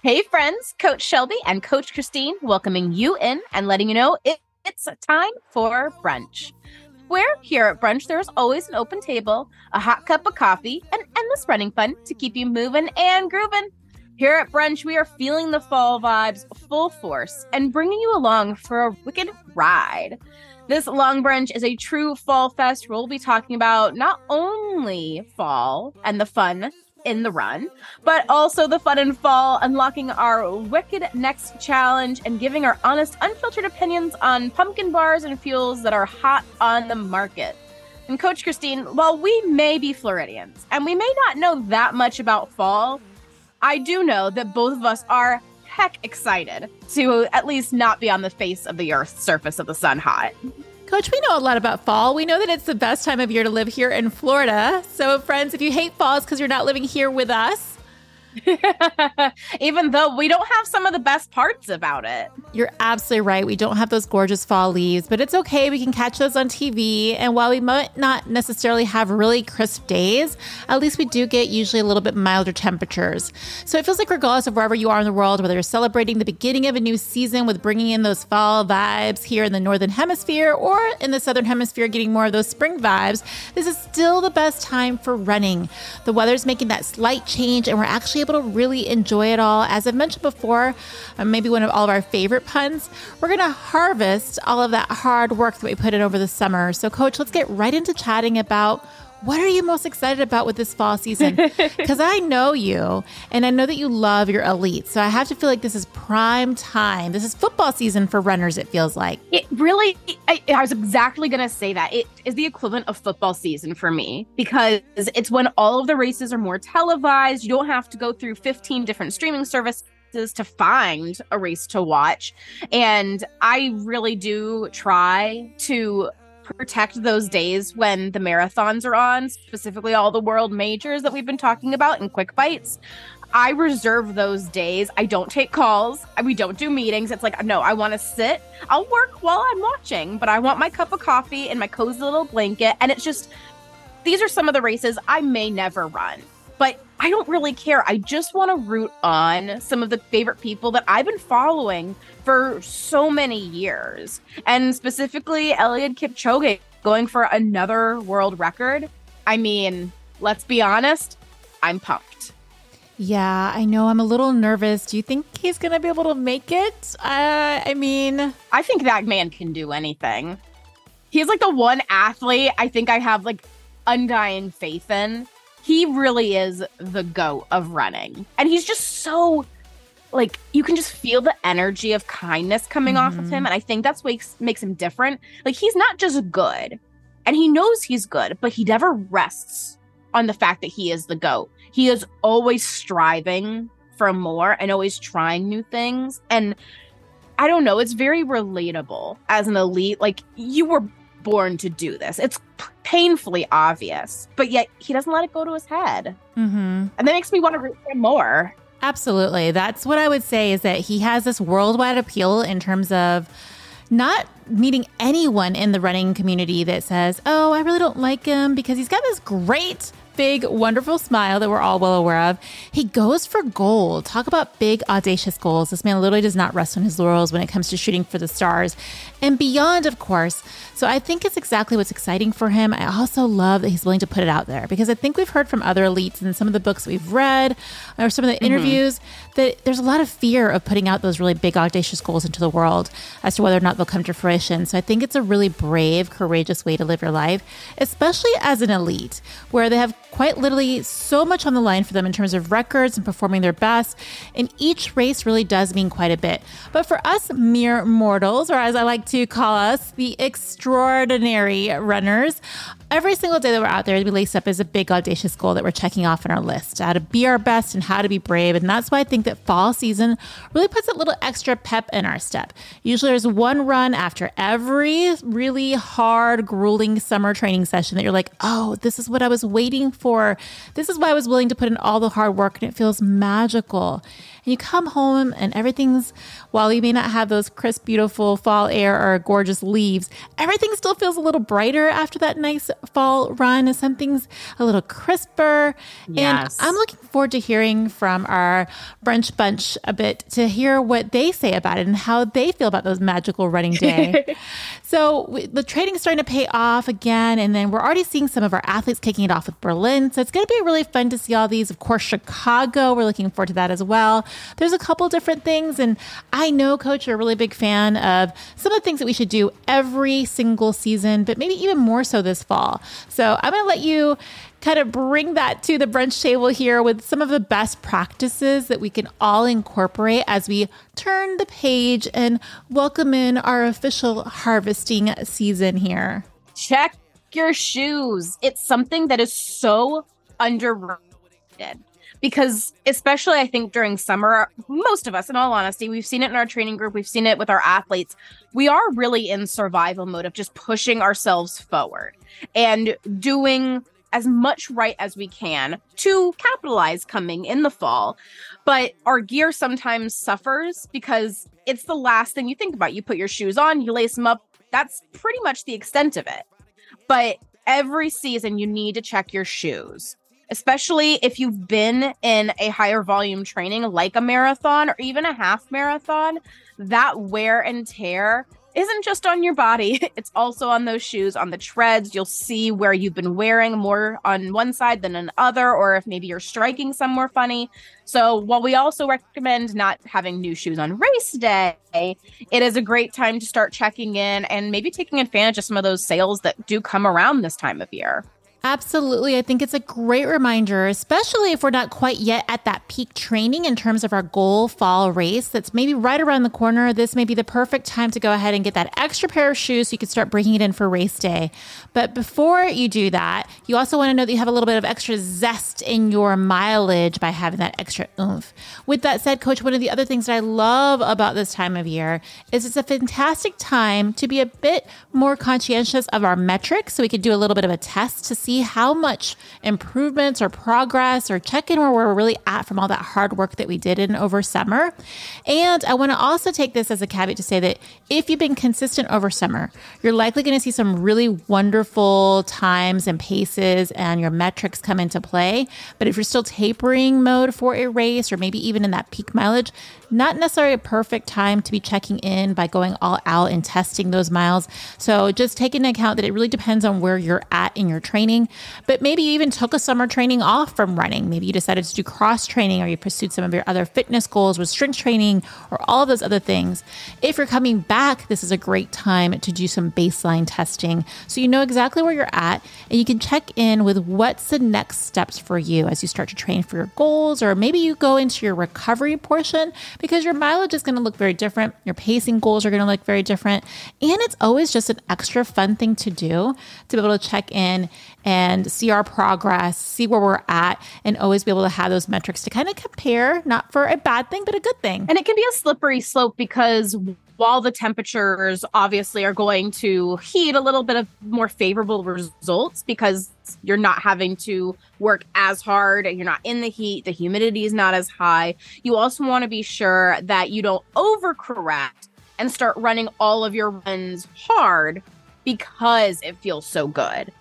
Hey, friends, Coach Shelby and Coach Christine welcoming you in and letting you know it, it's time for brunch. Where here at brunch, there's always an open table, a hot cup of coffee, and endless running fun to keep you moving and grooving. Here at brunch, we are feeling the fall vibes full force and bringing you along for a wicked ride. This long brunch is a true fall fest. We'll be talking about not only fall and the fun in the run, but also the fun and fall, unlocking our wicked next challenge and giving our honest, unfiltered opinions on pumpkin bars and fuels that are hot on the market. And Coach Christine, while we may be Floridians and we may not know that much about fall, I do know that both of us are heck excited to at least not be on the face of the earth's surface of the sun hot. Coach, we know a lot about fall. We know that it's the best time of year to live here in Florida. So, friends, if you hate fall, it's because you're not living here with us. Even though we don't have some of the best parts about it. You're absolutely right. We don't have those gorgeous fall leaves, but it's okay. We can catch those on TV. And while we might not necessarily have really crisp days, at least we do get usually a little bit milder temperatures. So it feels like, regardless of wherever you are in the world, whether you're celebrating the beginning of a new season with bringing in those fall vibes here in the Northern Hemisphere or in the Southern Hemisphere getting more of those spring vibes, this is still the best time for running. The weather's making that slight change, and we're actually able to really enjoy it all. As I've mentioned before, uh, maybe one of all of our favorite puns, we're going to harvest all of that hard work that we put in over the summer. So, Coach, let's get right into chatting about what are you most excited about with this fall season? Because I know you and I know that you love your elite. So I have to feel like this is prime time. This is football season for runners, it feels like. It really, I, I was exactly going to say that. It is the equivalent of football season for me because it's when all of the races are more televised. You don't have to go through 15 different streaming services to find a race to watch. And I really do try to protect those days when the marathons are on, specifically all the world majors that we've been talking about in quick bites. I reserve those days. I don't take calls. We don't do meetings. It's like, no, I want to sit. I'll work while I'm watching, but I want my cup of coffee and my cozy little blanket. And it's just, these are some of the races I may never run, but I don't really care. I just want to root on some of the favorite people that I've been following for so many years. And specifically, Eliud Kipchoge going for another world record. I mean, let's be honest, I'm pumped. Yeah, I know. I'm a little nervous. Do you think he's going to be able to make it? Uh, I mean, I think that man can do anything. He's like the one athlete I think I have like undying faith in he really is the goat of running. And he's just so like you can just feel the energy of kindness coming mm-hmm. off of him and I think that's what makes, makes him different. Like he's not just good and he knows he's good, but he never rests on the fact that he is the goat. He is always striving for more and always trying new things and I don't know, it's very relatable as an elite. Like you were born to do this. It's painfully obvious, but yet he doesn't let it go to his head. Mm-hmm. And that makes me want to root for him more. Absolutely. That's what I would say is that he has this worldwide appeal in terms of not meeting anyone in the running community that says, Oh, I really don't like him because he's got this great big, wonderful smile that we're all well aware of. He goes for gold. Talk about big, audacious goals. This man literally does not rest on his laurels when it comes to shooting for the stars and beyond, of course. So I think it's exactly what's exciting for him. I also love that he's willing to put it out there because I think we've heard from other elites in some of the books we've read or some of the mm-hmm. interviews that there's a lot of fear of putting out those really big, audacious goals into the world as to whether or not they'll come to fruition. So I think it's a really brave, courageous way to live your life, especially as an elite where they have quite literally so much on the line for them in terms of records and performing their best. And each race really does mean quite a bit. But for us mere mortals, or as I like to call us, the extraordinary runners, every single day that we're out there, we lace up is a big audacious goal that we're checking off on our list how to be our best and how to be brave. And that's why I think that fall season really puts a little extra pep in our step. Usually there's one run after every really hard, grueling summer training session that you're like, oh, this is what I was waiting for. This is why I was willing to put in all the hard work and it feels magical. You come home and everything's, while you may not have those crisp, beautiful fall air or gorgeous leaves, everything still feels a little brighter after that nice fall run. And something's a little crisper. Yes. And I'm looking forward to hearing from our brunch bunch a bit to hear what they say about it and how they feel about those magical running day. so the training's starting to pay off again. And then we're already seeing some of our athletes kicking it off with Berlin. So it's going to be really fun to see all these. Of course, Chicago, we're looking forward to that as well. There's a couple different things. And I know, Coach, you're a really big fan of some of the things that we should do every single season, but maybe even more so this fall. So I'm going to let you kind of bring that to the brunch table here with some of the best practices that we can all incorporate as we turn the page and welcome in our official harvesting season here. Check your shoes. It's something that is so underrated because especially I think during summer, most of us, in all honesty, we've seen it in our training group, we've seen it with our athletes. We are really in survival mode of just pushing ourselves forward and doing as much right as we can to capitalize coming in the fall. But our gear sometimes suffers because it's the last thing you think about. You put your shoes on, you lace them up. That's pretty much the extent of it. But every season, you need to check your shoes, especially if you've been in a higher volume training like a marathon or even a half marathon. That wear and tear isn't just on your body, it's also on those shoes, on the treads. You'll see where you've been wearing more on one side than another, or if maybe you're striking somewhere funny. So, while we also recommend not having new shoes on race day, it is a great time to start checking in and maybe taking advantage of some of those sales that do come around this time of year. Absolutely. I think it's a great reminder, especially if we're not quite yet at that peak training in terms of our goal fall race that's maybe right around the corner. This may be the perfect time to go ahead and get that extra pair of shoes so you can start bringing it in for race day. But before you do that, you also want to know that you have a little bit of extra zest in your mileage by having that extra oomph. With that said, coach, one of the other things that I love about this time of year is it's a fantastic time to be a bit more conscientious of our metrics so we can do a little bit of a test to see see how much improvements or progress or check in where we're really at from all that hard work that we did in over summer. And I want to also take this as a caveat to say that if you've been consistent over summer, you're likely going to see some really wonderful times and paces and your metrics come into play. But if you're still tapering mode for a race or maybe even in that peak mileage, not necessarily a perfect time to be checking in by going all out and testing those miles. So just take into account that it really depends on where you're at in your training, but maybe you even took a summer training off from running. Maybe you decided to do cross training or you pursued some of your other fitness goals with strength training or all of those other things. If you're coming back, this is a great time to do some baseline testing so you know exactly where you're at and you can check in with what's the next steps for you as you start to train for your goals or maybe you go into your recovery portion because your mileage is going to look very different. Your pacing goals are going to look very different. And it's always just an extra fun thing to do to be able to check in and see our progress, see where we're at, and always be able to have those metrics to kind of compare, not for a bad thing, but a good thing. And it can be a slippery slope because while the temperatures obviously are going to heat a little bit of more favorable results because you're not having to work as hard and you're not in the heat, the humidity is not as high. You also want to be sure that you don't overcorrect and start running all of your runs hard because it feels so good.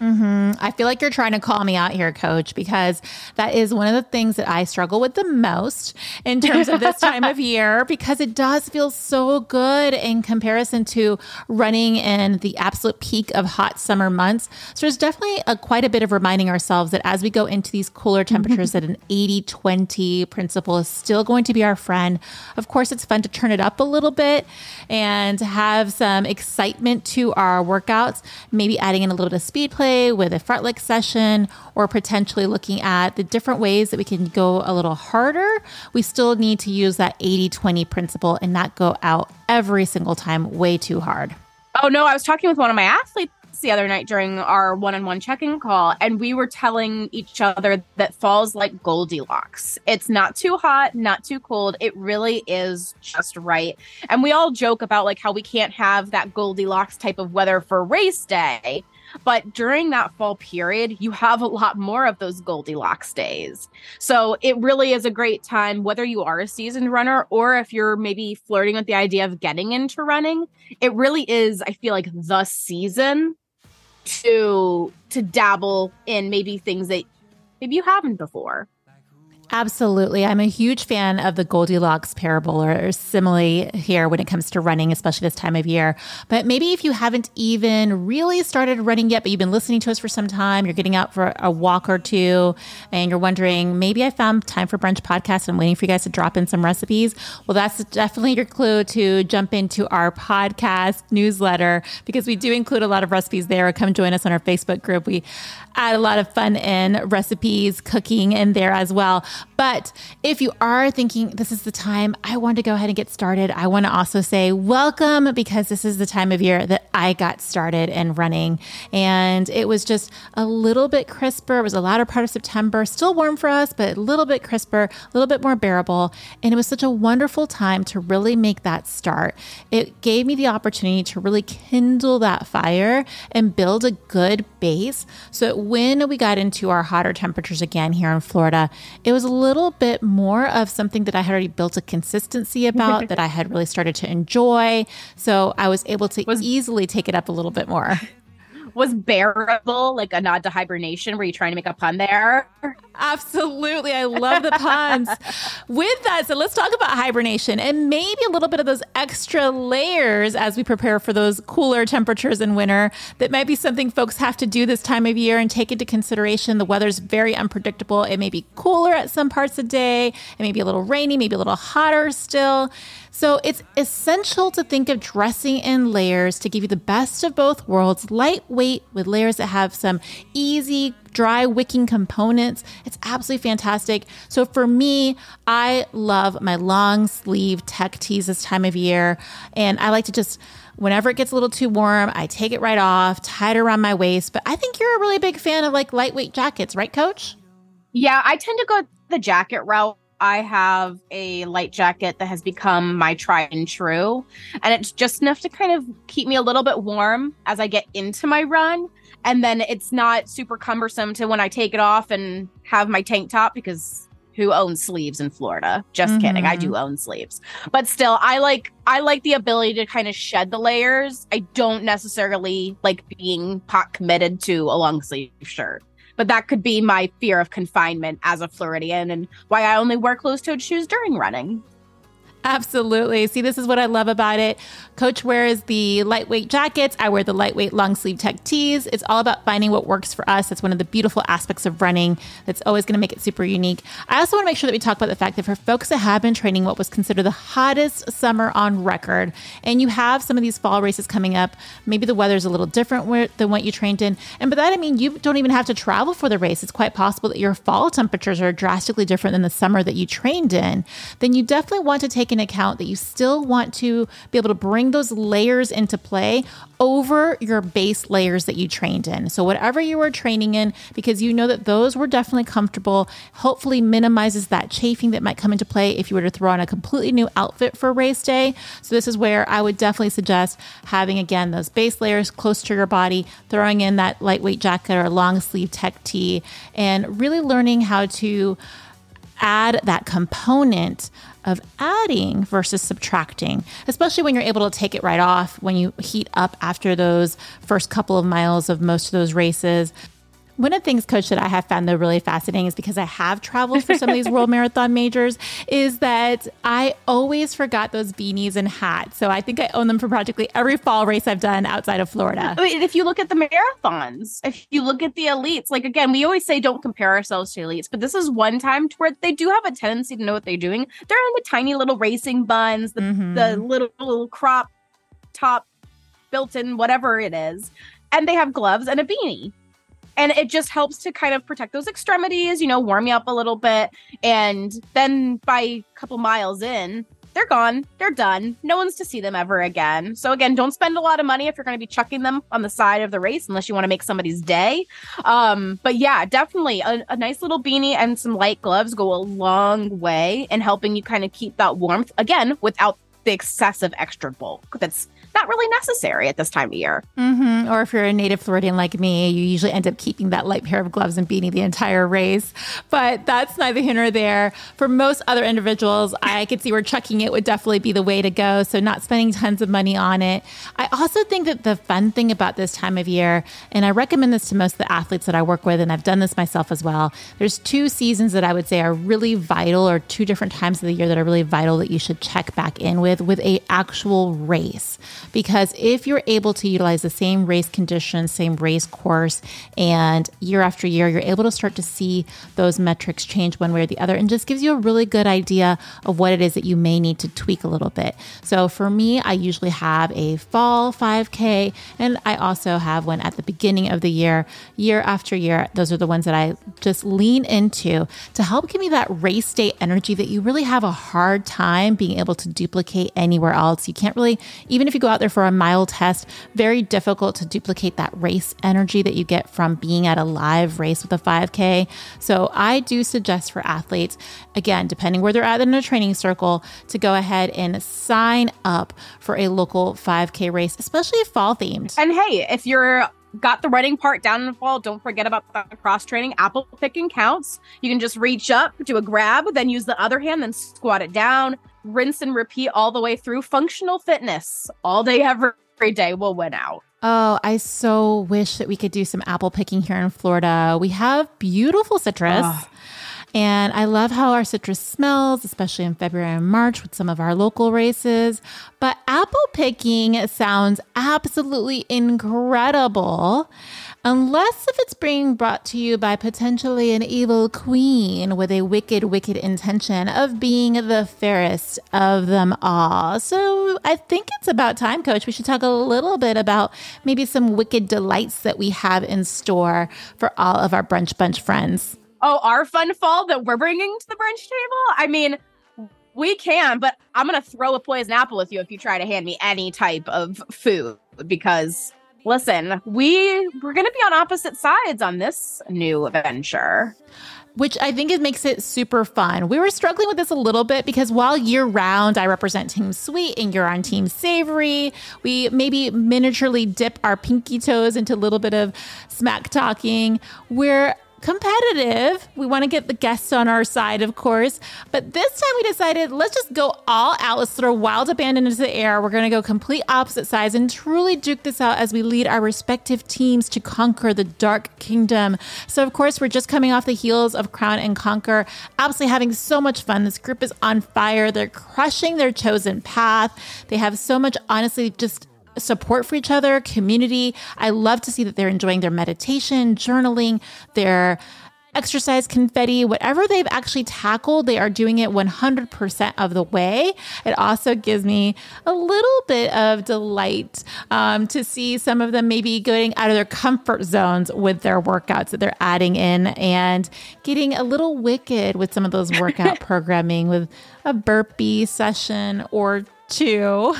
Mm-hmm. I feel like you're trying to call me out here, coach, because that is one of the things that I struggle with the most in terms of this time of year, because it does feel so good in comparison to running in the absolute peak of hot summer months. So there's definitely a, quite a bit of reminding ourselves that as we go into these cooler temperatures, that an 80 20 principle is still going to be our friend. Of course, it's fun to turn it up a little bit and have some excitement to our workouts, maybe adding in a little bit of speed play with a fartlek session or potentially looking at the different ways that we can go a little harder, we still need to use that 80 20 principle and not go out every single time way too hard. Oh, no. I was talking with one of my athletes the other night during our one-on-one check-in call and we were telling each other that fall's like goldilocks it's not too hot not too cold it really is just right and we all joke about like how we can't have that goldilocks type of weather for race day but during that fall period, you have a lot more of those Goldilocks days. So it really is a great time, whether you are a seasoned runner or if you're maybe flirting with the idea of getting into running. It really is, I feel like, the season to to dabble in maybe things that maybe you haven't before. Absolutely. I'm a huge fan of the Goldilocks parable or simile here when it comes to running, especially this time of year. But maybe if you haven't even really started running yet, but you've been listening to us for some time, you're getting out for a walk or two, and you're wondering, maybe I found time for brunch podcast and I'm waiting for you guys to drop in some recipes. Well, that's definitely your clue to jump into our podcast newsletter because we do include a lot of recipes there. Come join us on our Facebook group. We add a lot of fun in recipes, cooking in there as well. But if you are thinking this is the time I want to go ahead and get started, I want to also say welcome because this is the time of year that I got started and running. And it was just a little bit crisper. It was a latter part of September, still warm for us, but a little bit crisper, a little bit more bearable. And it was such a wonderful time to really make that start. It gave me the opportunity to really kindle that fire and build a good base so when we got into our hotter temperatures again here in Florida, it was a little bit more of something that I had already built a consistency about that I had really started to enjoy. So I was able to was, easily take it up a little bit more. Was bearable like a nod to hibernation? Were you trying to make a pun there? Absolutely. I love the puns. With that, so let's talk about hibernation and maybe a little bit of those extra layers as we prepare for those cooler temperatures in winter. That might be something folks have to do this time of year and take into consideration. The weather's very unpredictable. It may be cooler at some parts of the day, it may be a little rainy, maybe a little hotter still. So it's essential to think of dressing in layers to give you the best of both worlds lightweight with layers that have some easy dry wicking components. It's absolutely fantastic. So for me, I love my long sleeve tech tees this time of year. And I like to just, whenever it gets a little too warm, I take it right off, tie it around my waist. But I think you're a really big fan of like lightweight jackets, right, coach? Yeah, I tend to go the jacket route. I have a light jacket that has become my try and true. And it's just enough to kind of keep me a little bit warm as I get into my run and then it's not super cumbersome to when I take it off and have my tank top because who owns sleeves in Florida? Just mm-hmm. kidding. I do own sleeves. But still, I like I like the ability to kind of shed the layers. I don't necessarily like being pot committed to a long sleeve shirt. But that could be my fear of confinement as a Floridian and why I only wear closed toed shoes during running. Absolutely. See, this is what I love about it. Coach wears the lightweight jackets. I wear the lightweight long sleeve tech tees. It's all about finding what works for us. That's one of the beautiful aspects of running that's always going to make it super unique. I also want to make sure that we talk about the fact that for folks that have been training what was considered the hottest summer on record, and you have some of these fall races coming up, maybe the weather's a little different than what you trained in. And by that, I mean you don't even have to travel for the race. It's quite possible that your fall temperatures are drastically different than the summer that you trained in. Then you definitely want to take take account that you still want to be able to bring those layers into play over your base layers that you trained in. So, whatever you were training in, because you know that those were definitely comfortable, hopefully minimizes that chafing that might come into play if you were to throw on a completely new outfit for race day. So, this is where I would definitely suggest having again those base layers close to your body, throwing in that lightweight jacket or long sleeve tech tee, and really learning how to add that component of adding versus subtracting, especially when you're able to take it right off when you heat up after those first couple of miles of most of those races. One of the things, coach, that I have found though really fascinating is because I have traveled for some of these world marathon majors, is that I always forgot those beanies and hats. So I think I own them for practically every fall race I've done outside of Florida. I mean, if you look at the marathons, if you look at the elites, like again, we always say don't compare ourselves to elites, but this is one time where they do have a tendency to know what they're doing. They're in the tiny little racing buns, the, mm-hmm. the little, little crop top built in, whatever it is, and they have gloves and a beanie and it just helps to kind of protect those extremities, you know, warm you up a little bit. And then by a couple miles in, they're gone. They're done. No one's to see them ever again. So again, don't spend a lot of money if you're going to be chucking them on the side of the race, unless you want to make somebody's day. Um, but yeah, definitely a, a nice little beanie and some light gloves go a long way in helping you kind of keep that warmth again without the excessive extra bulk that's not really necessary at this time of year. Mm-hmm. Or if you're a native Floridian like me, you usually end up keeping that light pair of gloves and beanie the entire race. But that's neither here nor there. For most other individuals, I could see where chucking it would definitely be the way to go. So not spending tons of money on it. I also think that the fun thing about this time of year, and I recommend this to most of the athletes that I work with, and I've done this myself as well. There's two seasons that I would say are really vital, or two different times of the year that are really vital that you should check back in with with a actual race. Because if you're able to utilize the same race conditions, same race course, and year after year, you're able to start to see those metrics change one way or the other and just gives you a really good idea of what it is that you may need to tweak a little bit. So for me, I usually have a fall 5K, and I also have one at the beginning of the year, year after year. Those are the ones that I just lean into to help give me that race day energy that you really have a hard time being able to duplicate anywhere else. You can't really, even if you go out there for a mile test, very difficult to duplicate that race energy that you get from being at a live race with a 5K. So I do suggest for athletes, again, depending where they're at in a training circle, to go ahead and sign up for a local 5K race, especially fall themed. And hey, if you're got the running part down in the fall, don't forget about the cross training. Apple picking counts. You can just reach up, do a grab, then use the other hand, then squat it down, rinse and repeat all the way through. Functional fitness all day, every day will win out. Oh, I so wish that we could do some apple picking here in Florida. We have beautiful citrus. And I love how our citrus smells, especially in February and March with some of our local races. But apple picking sounds absolutely incredible. Unless if it's being brought to you by potentially an evil queen with a wicked, wicked intention of being the fairest of them all. So I think it's about time, coach. We should talk a little bit about maybe some wicked delights that we have in store for all of our brunch bunch friends. Oh, our fun fall that we're bringing to the brunch table? I mean, we can, but I'm going to throw a poison apple with you if you try to hand me any type of food because listen, we we're going to be on opposite sides on this new venture which I think it makes it super fun. We were struggling with this a little bit because while year round I represent Team Sweet and you're on Team Savory, we maybe miniaturely dip our pinky toes into a little bit of smack talking. We're competitive. We want to get the guests on our side, of course. But this time we decided let's just go all out. Let's throw wild abandon into the air. We're going to go complete opposite sides and truly duke this out as we lead our respective teams to conquer the Dark Kingdom. So, of course, we're just coming off the heels of Crown and Conquer. Absolutely having so much fun. This group is on fire. They're crushing their chosen path. They have so much, honestly, just support for each other, community. I love to see that they're enjoying their meditation, journaling, their exercise confetti, whatever they've actually tackled, they are doing it 100% of the way. It also gives me a little bit of delight um, to see some of them maybe going out of their comfort zones with their workouts that they're adding in and getting a little wicked with some of those workout programming with a burpee session or two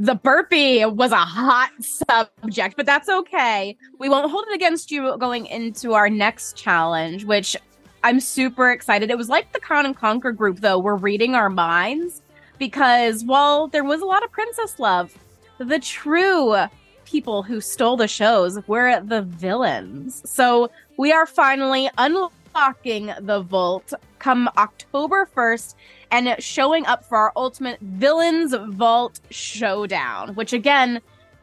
the burpee was a hot subject, but that's okay. We won't hold it against you going into our next challenge, which I'm super excited. It was like the Crown and Conquer group, though. We're reading our minds because while there was a lot of princess love, the true people who stole the shows were the villains. So we are finally unlocking the vault come October 1st and showing up for our ultimate Villains Vault Showdown, which again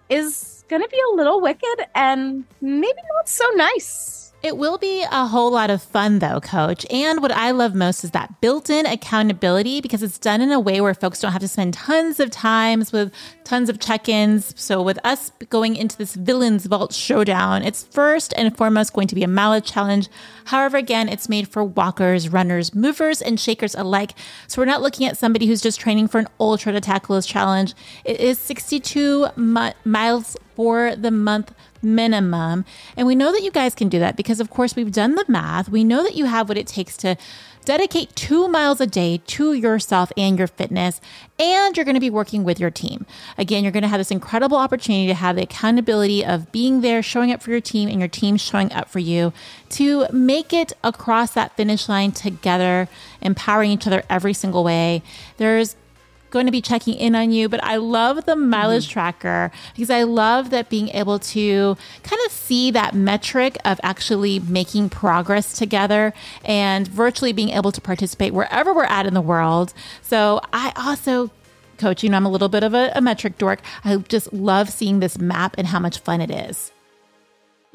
is going to be a little wicked and maybe not so nice. It will be a whole lot of fun, though, coach. And what I love most is that built in accountability because it's done in a way where folks don't have to spend tons of times with tons of check ins. So, with us going into this Villains Vault showdown, it's first and foremost going to be a mallet challenge. However, again, it's made for walkers, runners, movers, and shakers alike. So, we're not looking at somebody who's just training for an ultra to tackle this challenge. It is 62 mi- miles for the month minimum. And we know that you guys can do that because, of course, we've done the math. We know that you have what it takes to dedicate two miles a day to yourself and your fitness, and you're going to be working with your team. Again, you're going to have this incredible opportunity to have the accountability of being there, showing up for your team, and your team showing up for you to make it across that finish line together, empowering each other every single way. There's going to be checking in on you. But I love the mileage mm-hmm. tracker because I love that being able to kind of see that metric of actually making progress together and virtually being able to participate wherever we're at in the world. So I also coach coaching. I'm a little bit of a, a metric dork. I just love seeing this map and how much fun it is.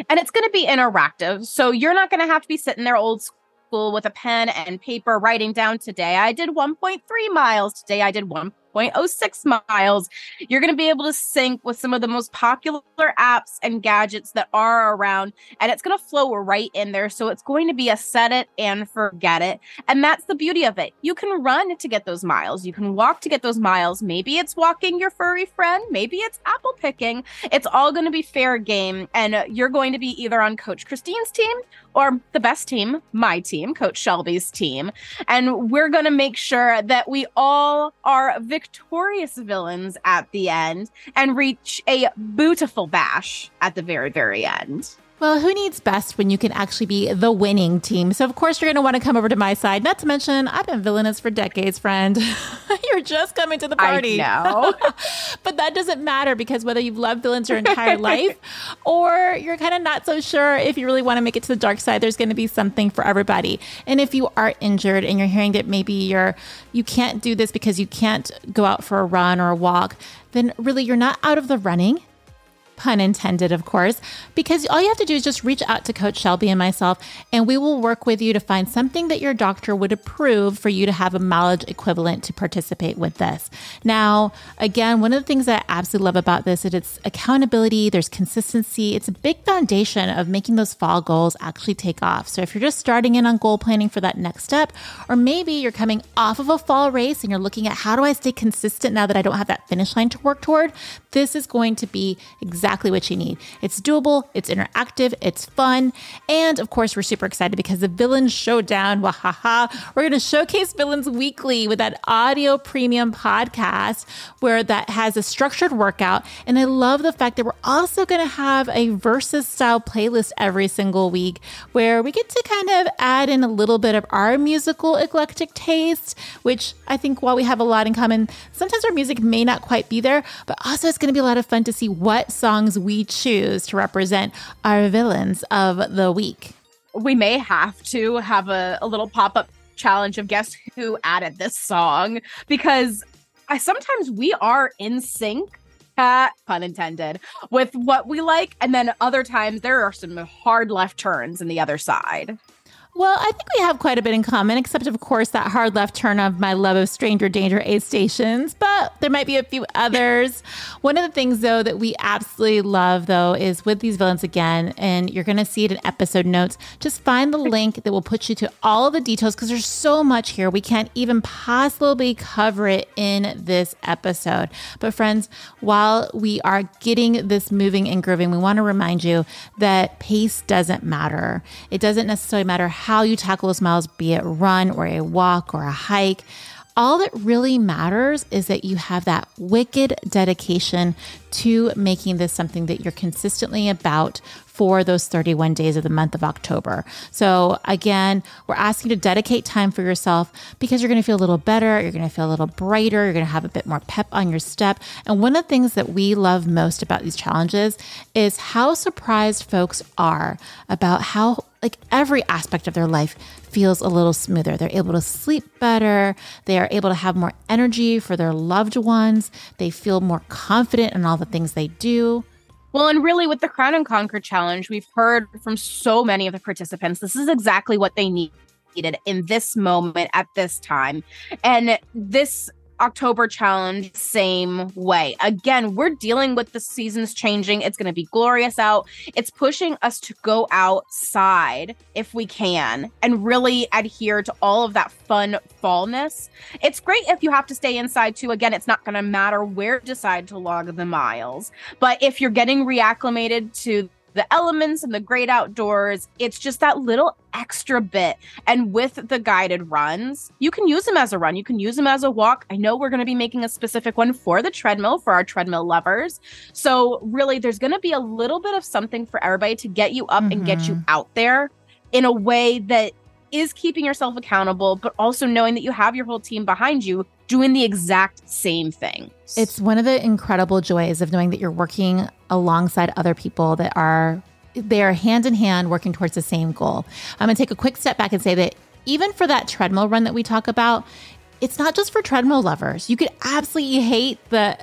And it's going to be interactive. So you're not going to have to be sitting there old school with a pen and paper writing down today. I did 1.3 miles. Today I did 1. 0.06 miles. You're going to be able to sync with some of the most popular apps and gadgets that are around, and it's going to flow right in there. So it's going to be a set it and forget it. And that's the beauty of it. You can run to get those miles, you can walk to get those miles. Maybe it's walking your furry friend, maybe it's apple picking. It's all going to be fair game, and you're going to be either on Coach Christine's team or the best team, my team, Coach Shelby's team. And we're going to make sure that we all are victorious victorious villains at the end and reach a beautiful bash at the very, very end. Well, who needs best when you can actually be the winning team? So, of course, you're going to want to come over to my side. Not to mention, I've been villainous for decades, friend. you're just coming to the party. I know. but that doesn't matter because whether you've loved villains your entire life or you're kind of not so sure if you really want to make it to the dark side, there's going to be something for everybody. And if you are injured and you're hearing that maybe you're you can't do this because you can't go out for a run or a walk, then really you're not out of the running pun intended, of course, because all you have to do is just reach out to Coach Shelby and myself, and we will work with you to find something that your doctor would approve for you to have a mileage equivalent to participate with this. Now, again, one of the things that I absolutely love about this is it's accountability, there's consistency. It's a big foundation of making those fall goals actually take off. So if you're just starting in on goal planning for that next step, or maybe you're coming off of a fall race and you're looking at how do I stay consistent now that I don't have that finish line to work toward, this is going to be exactly exactly what you need. It's doable, it's interactive, it's fun, and of course, we're super excited because the Villain Showdown, wahaha, we're going to showcase villains weekly with that audio premium podcast where that has a structured workout. And I love the fact that we're also going to have a versus style playlist every single week where we get to kind of add in a little bit of our musical eclectic taste, which I think while we have a lot in common, sometimes our music may not quite be there, but also it's going to be a lot of fun to see what songs songs we choose to represent our villains of the week. We may have to have a, a little pop up challenge of guess who added this song because I sometimes we are in sync uh, pun intended, with what we like. And then other times there are some hard left turns in the other side. Well, I think we have quite a bit in common, except, of course, that hard left turn of my love of Stranger Danger aid stations, but there might be a few others. One of the things, though, that we absolutely love, though, is with these villains again, and you're going to see it in episode notes. Just find the link that will put you to all the details because there's so much here. We can't even possibly cover it in this episode. But, friends, while we are getting this moving and grooving, we want to remind you that pace doesn't matter. It doesn't necessarily matter how you tackle those miles, be it run or a walk or a hike. All that really matters is that you have that wicked dedication to making this something that you're consistently about for those 31 days of the month of October. So, again, we're asking to dedicate time for yourself because you're going to feel a little better, you're going to feel a little brighter, you're going to have a bit more pep on your step. And one of the things that we love most about these challenges is how surprised folks are about how like every aspect of their life feels a little smoother. They're able to sleep better. They are able to have more energy for their loved ones. They feel more confident in all the things they do. Well, and really with the Crown and Conquer challenge, we've heard from so many of the participants, this is exactly what they needed in this moment at this time. And this October challenge, same way. Again, we're dealing with the seasons changing. It's going to be glorious out. It's pushing us to go outside if we can and really adhere to all of that fun fallness. It's great if you have to stay inside too. Again, it's not going to matter where you decide to log the miles. But if you're getting reacclimated to the elements and the great outdoors. It's just that little extra bit. And with the guided runs, you can use them as a run, you can use them as a walk. I know we're going to be making a specific one for the treadmill for our treadmill lovers. So, really, there's going to be a little bit of something for everybody to get you up mm-hmm. and get you mm-hmm. out there in a way that is keeping yourself accountable, but also knowing that you have your whole team behind you doing the exact same thing. It's one of the incredible joys of knowing that you're working alongside other people that are they are hand in hand working towards the same goal. I'm going to take a quick step back and say that even for that treadmill run that we talk about, it's not just for treadmill lovers. You could absolutely hate the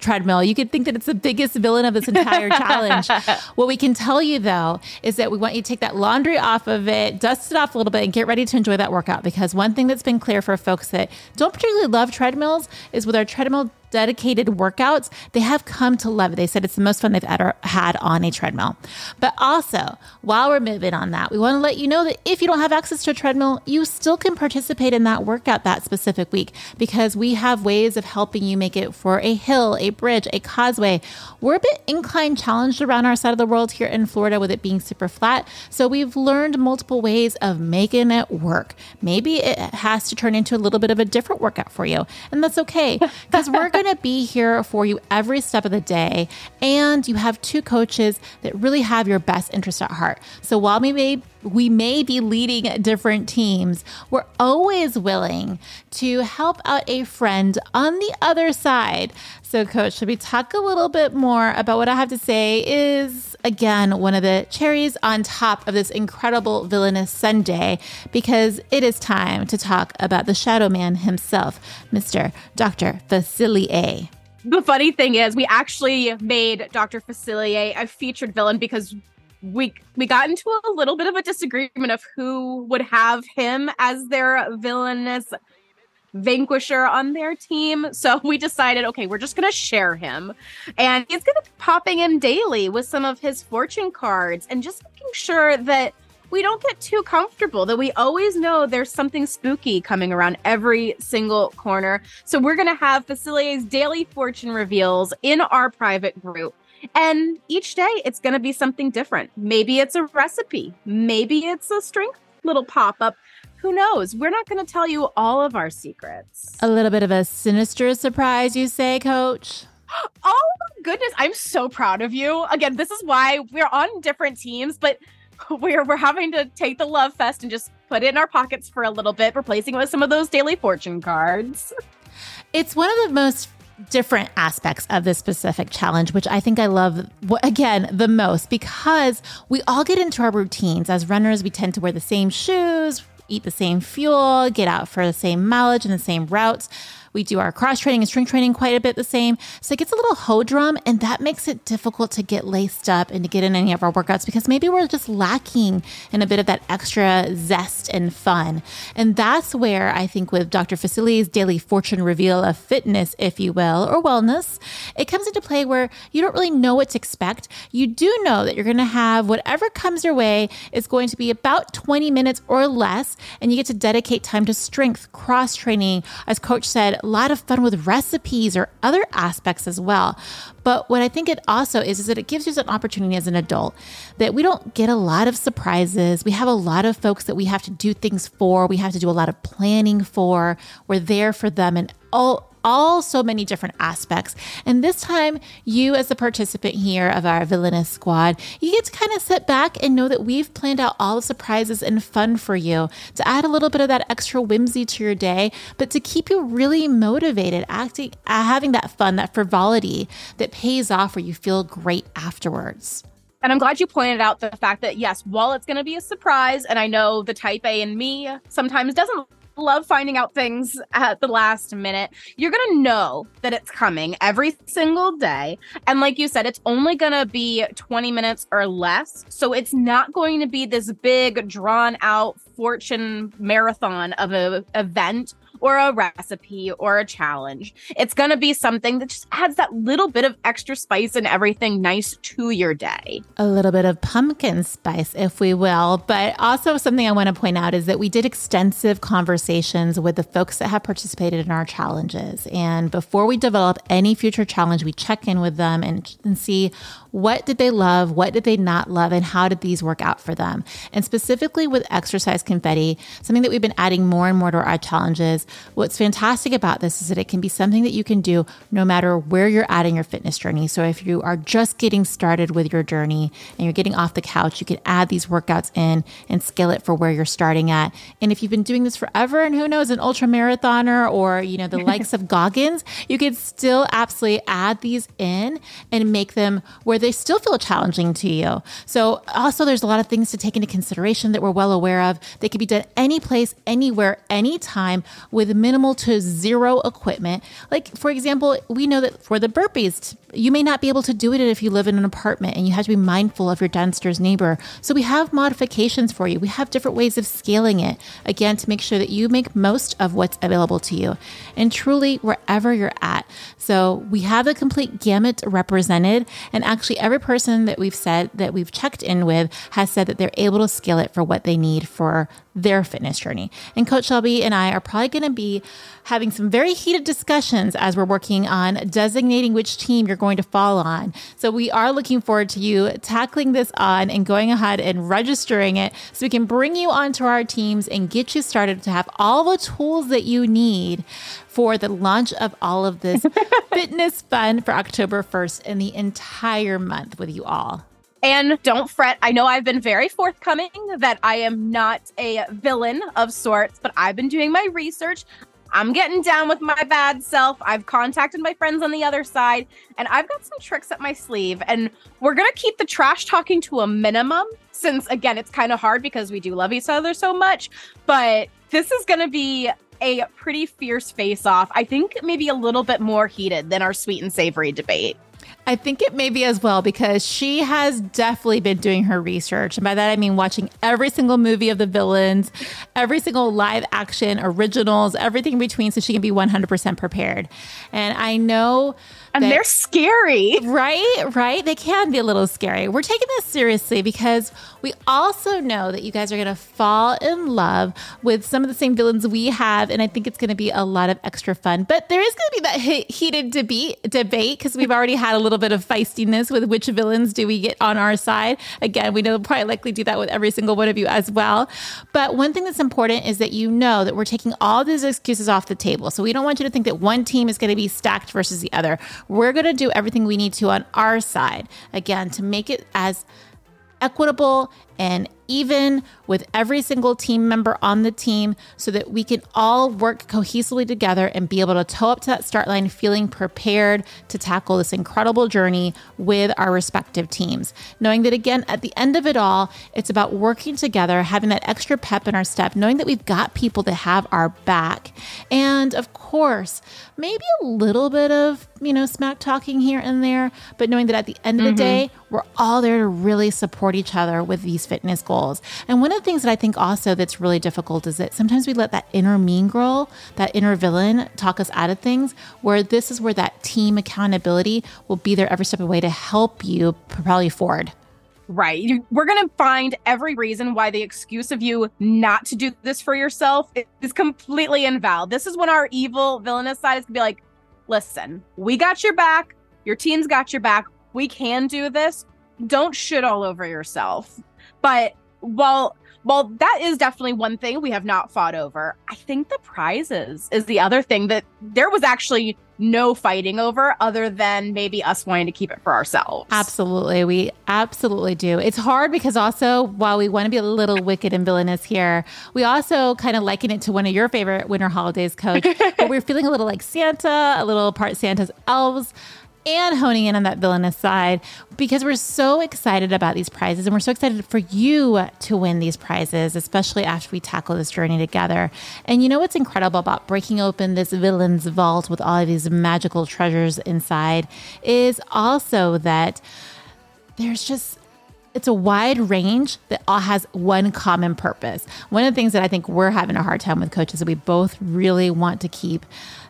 treadmill. You could think that it's the biggest villain of this entire challenge. what we can tell you though is that we want you to take that laundry off of it, dust it off a little bit, and get ready to enjoy that workout. Because one thing that's been clear for folks that don't particularly love treadmills is with our treadmill dedicated workouts, they have come to love it. They said it's the most fun they've ever had on a treadmill. But also, while we're moving on that, we want to let you know that if you don't have access to a treadmill, you still can participate in that workout that specific week because we have ways of helping you make it for a hill, a bridge, a causeway. We're a bit incline challenged around our side of the world here in Florida with it being super flat. So we've learned multiple ways of making it work. Maybe it has to turn into a little bit of a different workout for you. And that's okay because we're going going to be here for you every step of the day. And you have two coaches that really have your best interest at heart. So while we may we may be leading different teams, we're always willing to help out a friend on the other side. So, coach, should we talk a little bit more about what I have to say is, again, one of the cherries on top of this incredible villainous Sunday, because it is time to talk about the Shadow Man himself, Mr. Dr. Facilier. The funny thing is, we actually made Dr. Facilier a featured villain because we we got into a little bit of a disagreement of who would have him as their villainous vanquisher on their team. So we decided, okay, we're just going to share him. And he's going to be popping in daily with some of his fortune cards and just making sure that we don't get too comfortable, that we always know there's something spooky coming around every single corner. So we're going to have Facilier's daily fortune reveals in our private group. And each day it's going to be something different. Maybe it's a recipe, maybe it's a strength little pop up. Who knows? We're not going to tell you all of our secrets. A little bit of a sinister surprise, you say, coach? Oh goodness, I'm so proud of you. Again, this is why we're on different teams, but we're we're having to take the love fest and just put it in our pockets for a little bit, replacing it with some of those daily fortune cards. It's one of the most different aspects of this specific challenge, which I think I love again the most because we all get into our routines. As runners, we tend to wear the same shoes, eat the same fuel, get out for the same mileage and the same routes. We do our cross training and strength training quite a bit the same. So it gets a little hodrum, and that makes it difficult to get laced up and to get in any of our workouts because maybe we're just lacking in a bit of that extra zest and fun. And that's where I think with Dr. Facilier's daily fortune reveal of fitness, if you will, or wellness, it comes into play where you don't really know what to expect. You do know that you're going to have whatever comes your way is going to be about 20 minutes or less, and you get to dedicate time to strength, cross training, as coach said, a lot of fun with recipes or other aspects as well. But what I think it also is, is that it gives you an opportunity as an adult that we don't get a lot of surprises. We have a lot of folks that we have to do things for, we have to do a lot of planning for. We're there for them and all all so many different aspects. And this time, you as a participant here of our villainous squad, you get to kind of sit back and know that we've planned out all the surprises and fun for you to add a little bit of that extra whimsy to your day, but to keep you really motivated, acting, uh, having that fun, that frivolity that pays off where you feel great afterwards. And I'm glad you pointed out the fact that, yes, while it's going to be a surprise, and I know the type A in me sometimes doesn't love finding out things at the last minute. You're going to know that it's coming every single day. And like you said, it's only going to be 20 minutes or less. So it's not going to be this big, drawn out fortune marathon of an event or a recipe or a challenge. It's going to be something that just adds that little bit of extra spice and everything nice to your day. A little bit of pumpkin spice, if we will. But also, something I want to point out is that we did extensive conversations with the folks that have participated in our challenges. And before we develop any future challenge, we check in with them and, and see what did they love, what did they not love, and how did these work out for them. And specifically with exercise confetti, something that we've been adding more and more to our challenges what's fantastic about this is that it can be something that you can do no matter where you're at in your fitness journey. So if you are just getting started with your journey and you're getting off the couch, you can add these workouts in and scale it for where you're starting at. And if you've been doing this forever and who knows, an ultra marathoner or, you know, the likes of Goggins, you could still absolutely add these in and make them where they still feel challenging to you. So also there's a lot of things to take into consideration that we're well aware of. They can be done any place, anywhere, anytime with minimal to zero equipment. Like for example, we know that for the burpees, you may not be able to do it if you live in an apartment and you have to be mindful of your downstairs neighbor. So we have modifications for you. We have different ways of scaling it, again, to make sure that you make most of what's available to you and truly wherever you're at. So we have the complete gamut represented. And actually, every person that we've said that we've checked in with has said that they're able to scale it for what they need for their fitness journey. And Coach Shelby and I are probably going to be having some very heated discussions as we're working on designating which team you're going to fall on. So we are looking forward to you tackling this on and going ahead and registering it so we can bring you onto our teams and get you started to have all the tools that you need for the launch of all of this fitness fun for October 1st and the entire month with you all. And don't fret. I know I've been very forthcoming that I am not a villain of sorts, but I've been doing my research. I'm getting down with my bad self. I've contacted my friends on the other side, and I've got some tricks up my sleeve. And we're going to keep the trash talking to a minimum, since again, it's kind of hard because we do love each other so much. But this is going to be a pretty fierce face off. I think maybe a little bit more heated than our sweet and savory debate. I think it may be as well because she has definitely been doing her research. And by that, I mean watching every single movie of the villains, every single live action originals, everything in between, so she can be 100% prepared. And I know and that, they're scary. Right, right. They can be a little scary. We're taking this seriously because we also know that you guys are going to fall in love with some of the same villains we have. And I think it's going to be a lot of extra fun. But there is going to be that heated debate debate because we've already had a little bit of feistiness with which villains do we get on our side. Again, we know we'll probably likely do that with every single one of you as well. But one thing that's important is that you know that we're taking all these excuses off the table. So we don't want you to think that one team is going to be stacked versus the other. We're going to do everything we need to on our side, again, to make it as equitable and even with every single team member on the team so that we can all work cohesively together and be able to toe up to that start line feeling prepared to tackle this incredible journey with our respective teams. Knowing that, again, at the end of it all, it's about working together, having that extra pep in our step, knowing that we've got people that have our back. And of course, maybe a little bit of, you know, smack talking here and there, but knowing that at the end of mm-hmm. the day, we're all there to really support each other with these fitness goals goals. And one of the things that I think also that's really difficult is that sometimes we let that inner mean girl, that inner villain talk us out of things, where this is where that team accountability will be there every step of the way to help you propel you forward. Right. We're going to find every reason why the excuse of you not to do this for yourself is completely invalid. This is when our evil villainous side is going to be like, listen, we got your back. Your team's got your back. We can do this. Don't shit all over yourself. But while while that is definitely one thing we have not fought over, I think the prizes is the other thing that there was actually no fighting over other than maybe us wanting to keep it for ourselves. Absolutely. We absolutely do. It's hard because also while we want to be a little wicked and villainous here, we also kind of liken it to one of your favorite winter holidays, coach. but we're feeling a little like Santa, a little part Santa's elves and honing in on that villainous side because we're so excited about these prizes and we're so excited for you to win these prizes, especially after we tackle this journey together. And you know what's incredible about breaking open this villain's vault with all of these magical treasures inside is also that there's just it's a wide range that all has one common purpose. One of the things that I think we're having a hard time with coaches that we both really want to keep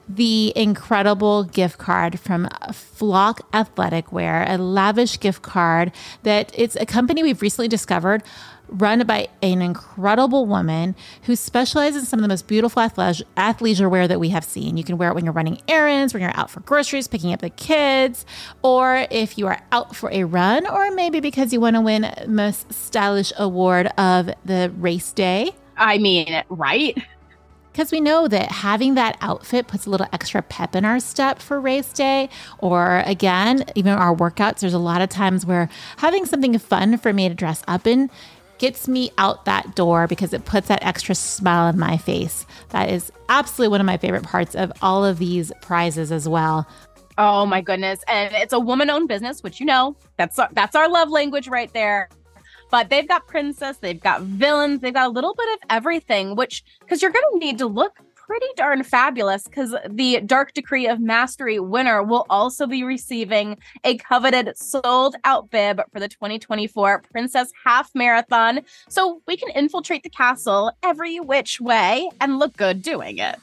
the incredible gift card from Flock Athletic Wear, a lavish gift card that it's a company we've recently discovered run by an incredible woman who specializes in some of the most beautiful athleisure wear that we have seen. You can wear it when you're running errands, when you're out for groceries, picking up the kids, or if you are out for a run, or maybe because you want to win most stylish award of the race day. I mean, right? Because we know that having that outfit puts a little extra pep in our step for race day. Or again, even our workouts, there's a lot of times where having something fun for me to dress up in gets me out that door because it puts that extra smile on my face. That is absolutely one of my favorite parts of all of these prizes as well. Oh my goodness. And it's a woman-owned business, which you know, that's our, that's our love language right there. But they've got princess, they've got villains, they've got a little bit of everything, which cuz you're going to need to look pretty darn fabulous because the Dark Decree of Mastery winner will also be receiving a coveted sold out bib for the 2024 Princess Half Marathon. So we can infiltrate the castle every which way and look good doing it.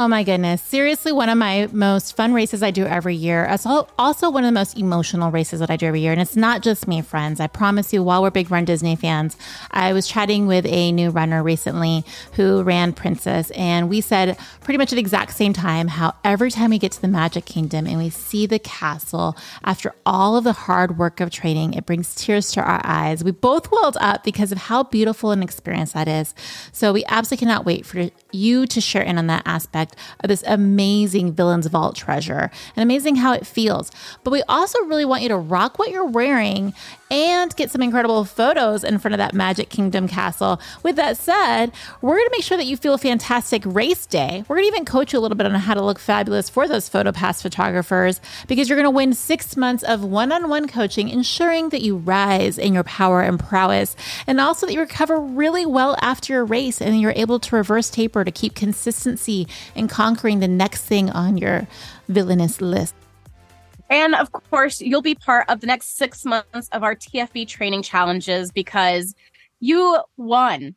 Oh my goodness. Seriously, one of my most fun races I do every year. It's also one of the most emotional races that I do every year. And it's not just me, friends. I promise you, while we're big Run Disney fans, I was chatting with a new runner recently who ran Princess. And we said pretty much at the exact same time how every time we get to the Magic Kingdom and we see the castle, after all of the hard work of training, it brings tears to our eyes. We both welled up because of how beautiful an experience that is. So we absolutely cannot wait for you to share in on that aspect of this amazing Villains Vault treasure and amazing how it feels. But we also really want you to rock what you're wearing and get some incredible photos in front of that Magic Kingdom castle. With that said, we're going to make sure that you feel a fantastic race day. We're going to even coach you a little bit on how to look fabulous for those PhotoPass photographers because you're going to win six months of one on one coaching, ensuring that you rise in your power and prowess, and also that you recover really well after your race and you're able to reverse taper to keep consistency in conquering the next thing on your villainous list. And of course, you'll be part of the next six months of our TFB training challenges because you won.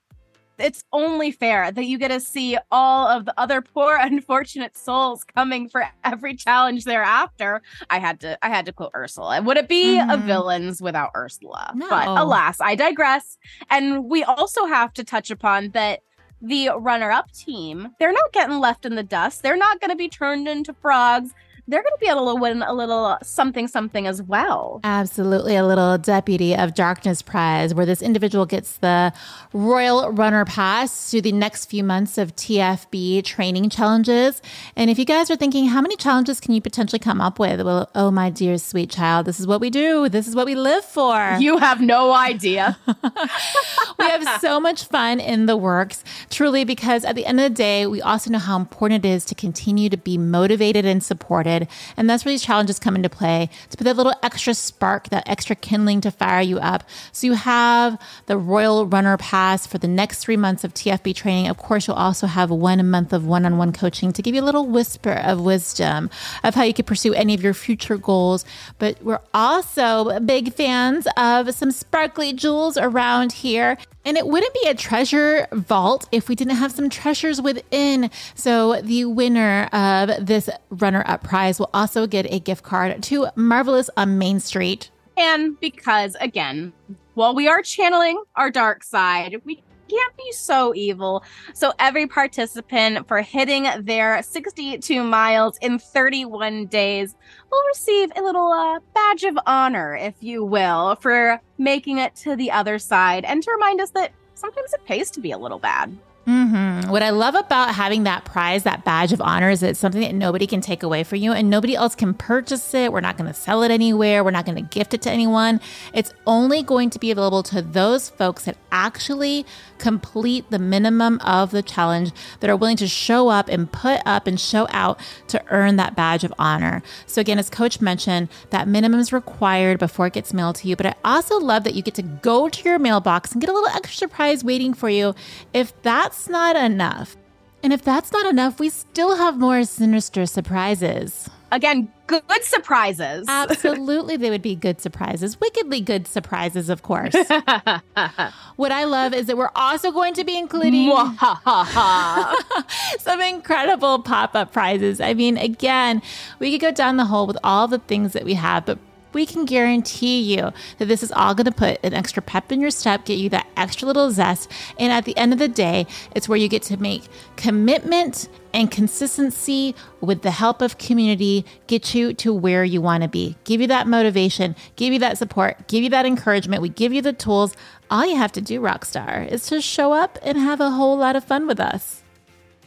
It's only fair that you get to see all of the other poor, unfortunate souls coming for every challenge thereafter. I had to, I had to quote Ursula. Would it be mm-hmm. a villains without Ursula? No. But alas, I digress. And we also have to touch upon that the runner up team, they're not getting left in the dust. They're not going to be turned into frogs they're going to be able to win a little something something as well. Absolutely, a little Deputy of Darkness prize where this individual gets the Royal Runner Pass to the next few months of TFB training challenges. And if you guys are thinking, how many challenges can you potentially come up with? Well, oh my dear sweet child, this is what we do. This is what we live for. You have no idea. we have so much fun in the works, truly, because at the end of the day, we also know how important it is to continue to be motivated and supported and that's where these challenges come into play to put that little extra spark, that extra kindling to fire you up. So you have the Royal Runner Pass for the next three months of TFB training. Of course, you'll also have one month of one on one coaching to give you a little whisper of wisdom of how you could pursue any of your future goals. But we're also big fans of some sparkly jewels around here. And it wouldn't be a treasure vault if we didn't have some treasures within. So the winner of this runner up prize will also get a gift card to Marvelous on Main Street. And because, again, while we are channeling our dark side, we can't be so evil. So every participant for hitting their 62 miles in 31 days will receive a little uh, badge of honor, if you will, for making it to the other side and to remind us that sometimes it pays to be a little bad. Mm-hmm. What I love about having that prize, that badge of honor, is it's something that nobody can take away from you and nobody else can purchase it. We're not going to sell it anywhere. We're not going to gift it to anyone. It's only going to be available to those folks that actually complete the minimum of the challenge, that are willing to show up and put up and show out to earn that badge of honor. So, again, as Coach mentioned, that minimum is required before it gets mailed to you. But I also love that you get to go to your mailbox and get a little extra prize waiting for you if that that's not enough. And if that's not enough, we still have more sinister surprises. Again, good surprises. Absolutely, they would be good surprises. Wickedly good surprises, of course. what I love is that we're also going to be including some incredible pop up prizes. I mean, again, we could go down the hole with all the things that we have, but we can guarantee you that this is all going to put an extra pep in your step, get you that extra little zest. And at the end of the day, it's where you get to make commitment and consistency with the help of community get you to where you want to be. Give you that motivation, give you that support, give you that encouragement. We give you the tools. All you have to do, Rockstar, is to show up and have a whole lot of fun with us.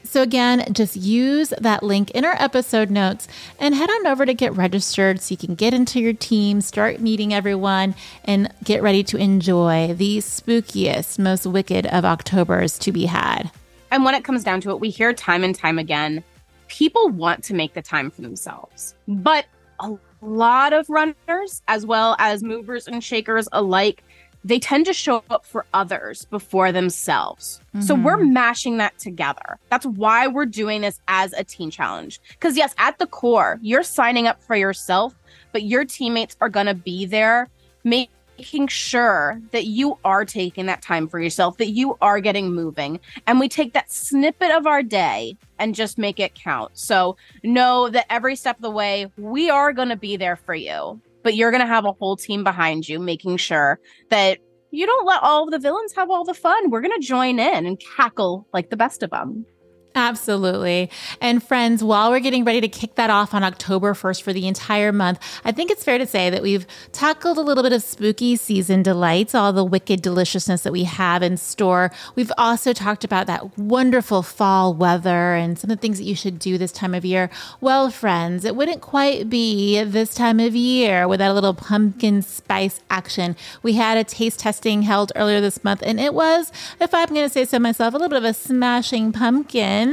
So, again, just use that link in our episode notes and head on over to get registered so you can get into your team, start meeting everyone, and get ready to enjoy the spookiest, most wicked of Octobers to be had. And when it comes down to it, we hear time and time again people want to make the time for themselves, but a lot of runners, as well as movers and shakers alike, they tend to show up for others before themselves. Mm-hmm. So we're mashing that together. That's why we're doing this as a team challenge. Because, yes, at the core, you're signing up for yourself, but your teammates are going to be there making sure that you are taking that time for yourself, that you are getting moving. And we take that snippet of our day and just make it count. So know that every step of the way, we are going to be there for you but you're going to have a whole team behind you making sure that you don't let all the villains have all the fun. We're going to join in and cackle like the best of them. Absolutely. And friends, while we're getting ready to kick that off on October 1st for the entire month, I think it's fair to say that we've tackled a little bit of spooky season delights, all the wicked deliciousness that we have in store. We've also talked about that wonderful fall weather and some of the things that you should do this time of year. Well, friends, it wouldn't quite be this time of year without a little pumpkin spice action. We had a taste testing held earlier this month, and it was, if I'm going to say so myself, a little bit of a smashing pumpkin.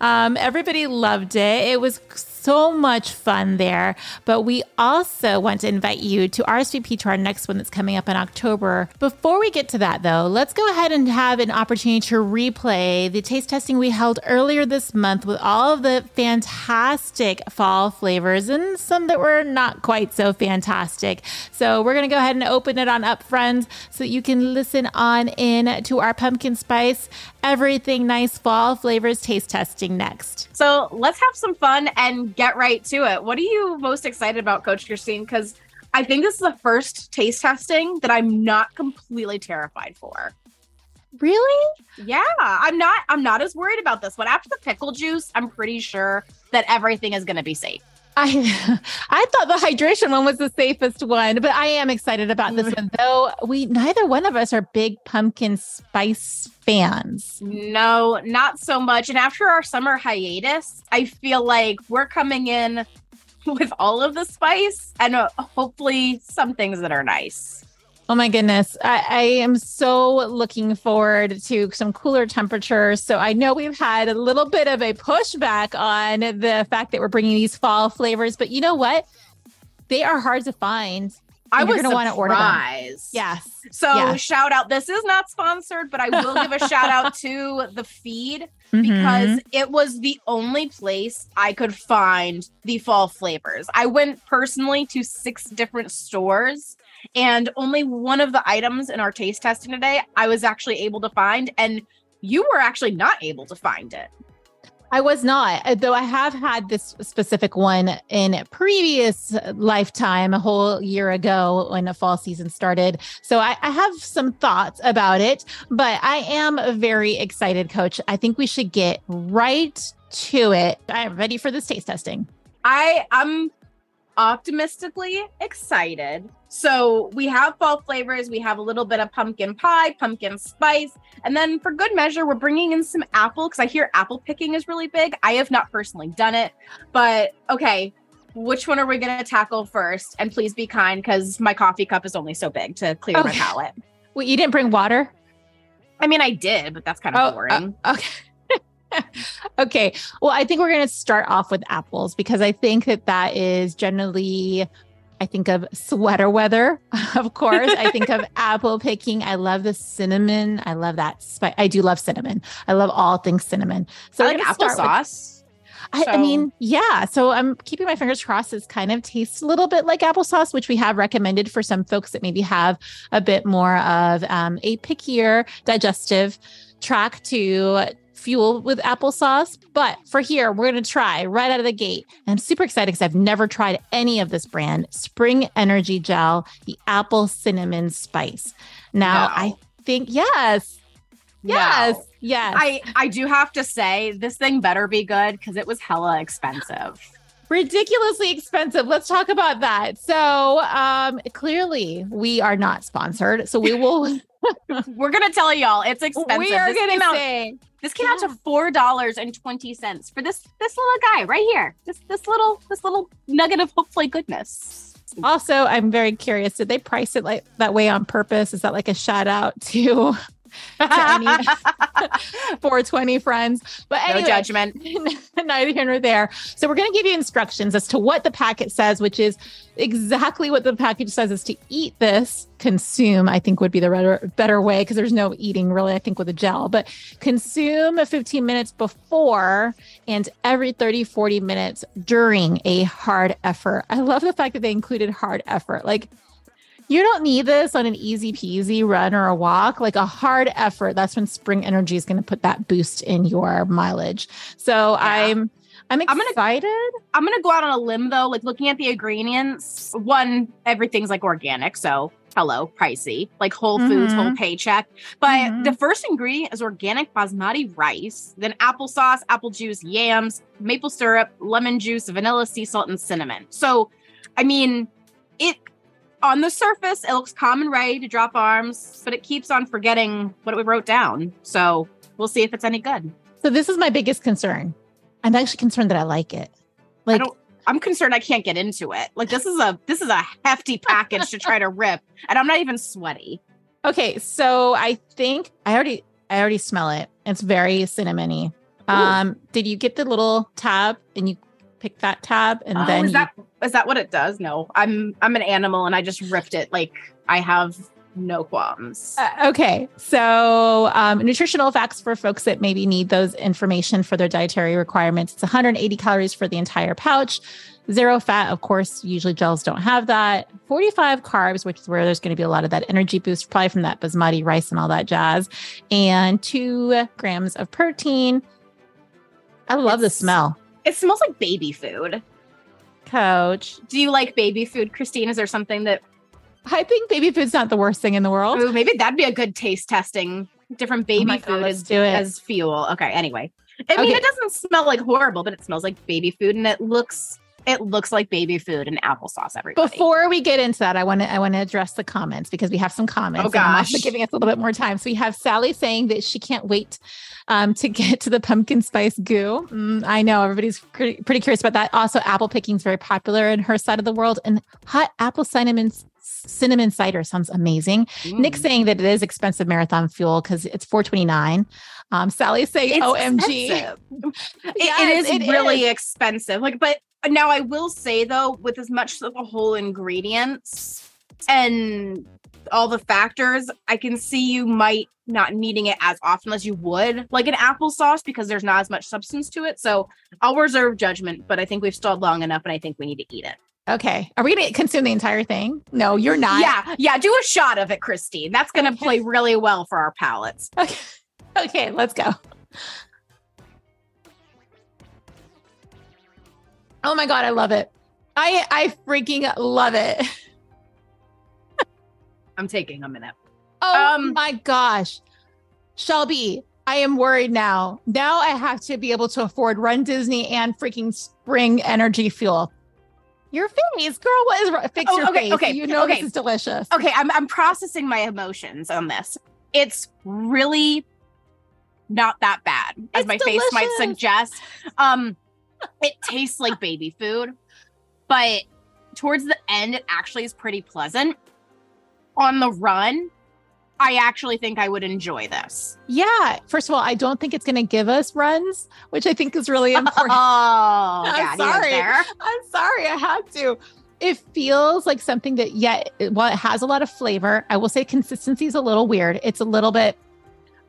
Um, everybody loved it. It was so much fun there. But we also want to invite you to RSVP to our next one that's coming up in October. Before we get to that, though, let's go ahead and have an opportunity to replay the taste testing we held earlier this month with all of the fantastic fall flavors and some that were not quite so fantastic. So we're going to go ahead and open it on up, friends, so that you can listen on in to our pumpkin spice, everything nice fall flavors taste testing next. So let's have some fun and get right to it. What are you most excited about, Coach Christine? Because I think this is the first taste testing that I'm not completely terrified for. Really? Yeah, I'm not. I'm not as worried about this one. After the pickle juice, I'm pretty sure that everything is going to be safe. I I thought the hydration one was the safest one, but I am excited about this one. Though we neither one of us are big pumpkin spice fans. No, not so much. And after our summer hiatus, I feel like we're coming in with all of the spice and uh, hopefully some things that are nice. Oh my goodness. I, I, am so looking forward to some cooler temperatures. So I know we've had a little bit of a pushback on the fact that we're bringing these fall flavors, but you know what? They are hard to find. I was going to want to order them. Yes. So yes. shout out. This is not sponsored, but I will give a shout out to the feed mm-hmm. because it was the only place I could find the fall flavors. I went personally to six different stores and only one of the items in our taste testing today I was actually able to find, and you were actually not able to find it. I was not, uh, though I have had this specific one in previous lifetime, a whole year ago when the fall season started. So I, I, have some thoughts about it, but I am very excited, coach. I think we should get right to it. I'm ready for this taste testing. I I'm optimistically excited. So we have fall flavors. We have a little bit of pumpkin pie, pumpkin spice. And then for good measure, we're bringing in some apple because I hear apple picking is really big. I have not personally done it, but okay. Which one are we going to tackle first? And please be kind because my coffee cup is only so big to clear okay. my palate. Well, you didn't bring water? I mean, I did, but that's kind of oh, boring. Uh, okay. okay. Well, I think we're going to start off with apples because I think that that is generally, I think of sweater weather, of course. I think of apple picking. I love the cinnamon. I love that. Spi- I do love cinnamon. I love all things cinnamon. So I like applesauce. I, so. I, mean, yeah. So I'm keeping my fingers crossed. This kind of tastes a little bit like applesauce, which we have recommended for some folks that maybe have a bit more of um, a pickier digestive track to fuel with applesauce. But for here, we're going to try right out of the gate. And I'm super excited because I've never tried any of this brand Spring Energy Gel, the apple cinnamon spice. Now, no. I think, yes. Yes. No. Yes. I, I do have to say, this thing better be good because it was hella expensive ridiculously expensive. Let's talk about that. So, um, clearly we are not sponsored. So we will We're gonna tell y'all it's expensive. We are This gonna came out- say This came out to four dollars and twenty cents for this this little guy right here. This this little this little nugget of hopefully goodness. Also, I'm very curious. Did they price it like that way on purpose? Is that like a shout out to any- 420 friends? But no judgment. neither here nor there. So we're going to give you instructions as to what the packet says, which is exactly what the package says is to eat this, consume, I think would be the better, better way because there's no eating really, I think, with a gel, but consume 15 minutes before and every 30, 40 minutes during a hard effort. I love the fact that they included hard effort. Like, you don't need this on an easy peasy run or a walk, like a hard effort. That's when spring energy is going to put that boost in your mileage. So I'm I'm I'm gonna- excited. I'm gonna go out on a limb though, like looking at the ingredients. One, everything's like organic, so hello, pricey, like Whole Foods, Mhm. whole paycheck. But Mhm. the first ingredient is organic basmati rice, then applesauce, apple juice, yams, maple syrup, lemon juice, vanilla, sea salt, and cinnamon. So, I mean, it on the surface it looks calm and ready to drop arms, but it keeps on forgetting what we wrote down. So we'll see if it's any good. So this is my biggest concern. I'm actually concerned that I like it. Like don't- I'm concerned I can't get into it. Like this is a this is a hefty package to try to rip, and I'm not even sweaty. okay, so I think I already I already smell it. It's very cinnamony. Ooh. Um, did you get the little tab and you pick that tab and Oh, then is you- that is that what it does? No, I'm I'm an animal, and I just ripped it. Like I have no qualms. Uh, okay, so um, nutritional facts for folks that maybe need those information for their dietary requirements. It's 180 calories for the entire pouch, zero fat. Of course, usually gels don't have that. 45 carbs, which is where there's going to be a lot of that energy boost, probably from that basmati rice and all that jazz, and two grams of protein. I love the smell, it smells like baby food. Coach. Do you like baby food, Christine? Is there something that I think baby food's not the worst thing in the world. ooh, maybe that'd be a good taste testing? Different baby Oh my God, food let's as, as fuel. Okay. Anyway, I mean, it doesn't smell like horrible, but it smells like baby food, and it looks it looks like baby food and applesauce. Everybody. Before we get into that, I want to I want to address the comments because we have some comments. Oh, and I'm also gosh. giving us a little bit more time. So we have Sally saying that she can't wait um, to get to the pumpkin spice goo. Mm, I know everybody's pretty, pretty curious about that. Also, apple picking is very popular in her side of the world, and hot apple cinnamon cinnamon cider sounds amazing. Nick Mm. saying that it is expensive marathon fuel because it's 429. Um, Sally's saying, It's "OMG." It- Yes, it is it really is. expensive. Like, but now I will say though, with as much of the whole ingredients and all the factors, I can see you might not needing it as often as you would like an applesauce because there's not as much substance to it. So I'll reserve judgment, but I think we've stalled long enough and I think we need to eat it. Okay, are we going to consume the entire thing? No, you're not. Yeah, yeah, do a shot of it, Christine. That's gonna Okay. play really well for our palates. Okay. Okay, let's go. Oh my god, I love it. I I freaking love it. I'm taking a minute. Oh Um, my gosh. Shelby, I am worried now. Now I have to be able to afford Run Disney and freaking Spring Energy Fuel. Your face, girl, what is wrong? Fix Oh, your okay, face. okay, You know okay. this is delicious. okay I'm, I'm processing my emotions on this it's really not that bad as It's my face might suggest um it tastes like baby food but towards the end it actually is pretty pleasant on the run i actually think i would enjoy this Yeah. First of all, I don't think it's going to give us runs, which I think is really important. oh I'm yeah, you went sorry. I'm sorry, I had to. It feels like something that, yet, while it has a lot of flavor, I will say consistency is a little weird. It's a little bit,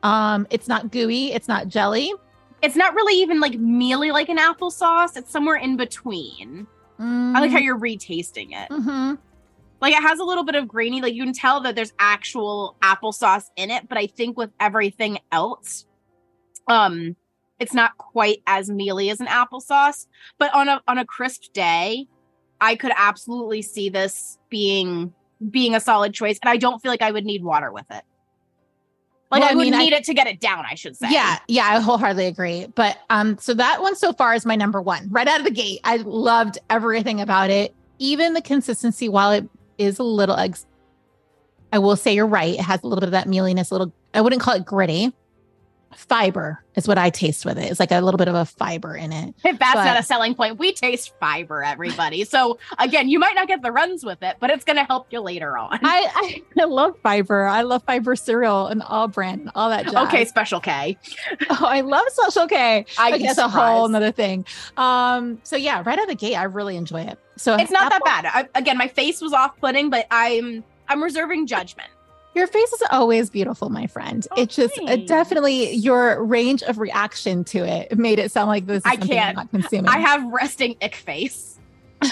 um, it's not gooey, it's not jelly. It's not really even like mealy like an applesauce. It's somewhere in between. I like how you're retasting it. Hmm like it has a little bit of grainy like you can tell that there's actual applesauce in it but i think with everything else um it's not quite as mealy as an applesauce. But on a on a crisp day i could absolutely see this being being a solid choice and i don't feel like i would need water with it like Well, i I would mean, I- need it to get it down i should say Yeah, yeah, I wholeheartedly agree. But um, so that one so far is my number one. Right out of the gate, I loved everything about it, even the consistency. While it is a little ex- I will say you're right. It has a little bit of that mealiness, a little, I wouldn't call it gritty. Fiber is what I taste with it. It's like a little bit of a fiber in it. If that's But- not a selling point, we taste fiber, everybody. So again, you might not get the runs with it, but it's going to help you later on. I, I love fiber. I love fiber cereal and All-Bran and all that jazz. okay, Special K. Oh, I love Special K. I that's a whole nother thing. Um, so yeah, right out of the gate, I really enjoy it. So It's not that Apple- bad. I, again, my face was off-putting, but I'm I'm reserving judgment. Your face is always beautiful, my friend. Oh, it just uh, definitely your range of reaction to it made it sound like this. Is I can't. Not consuming. I have resting ick face.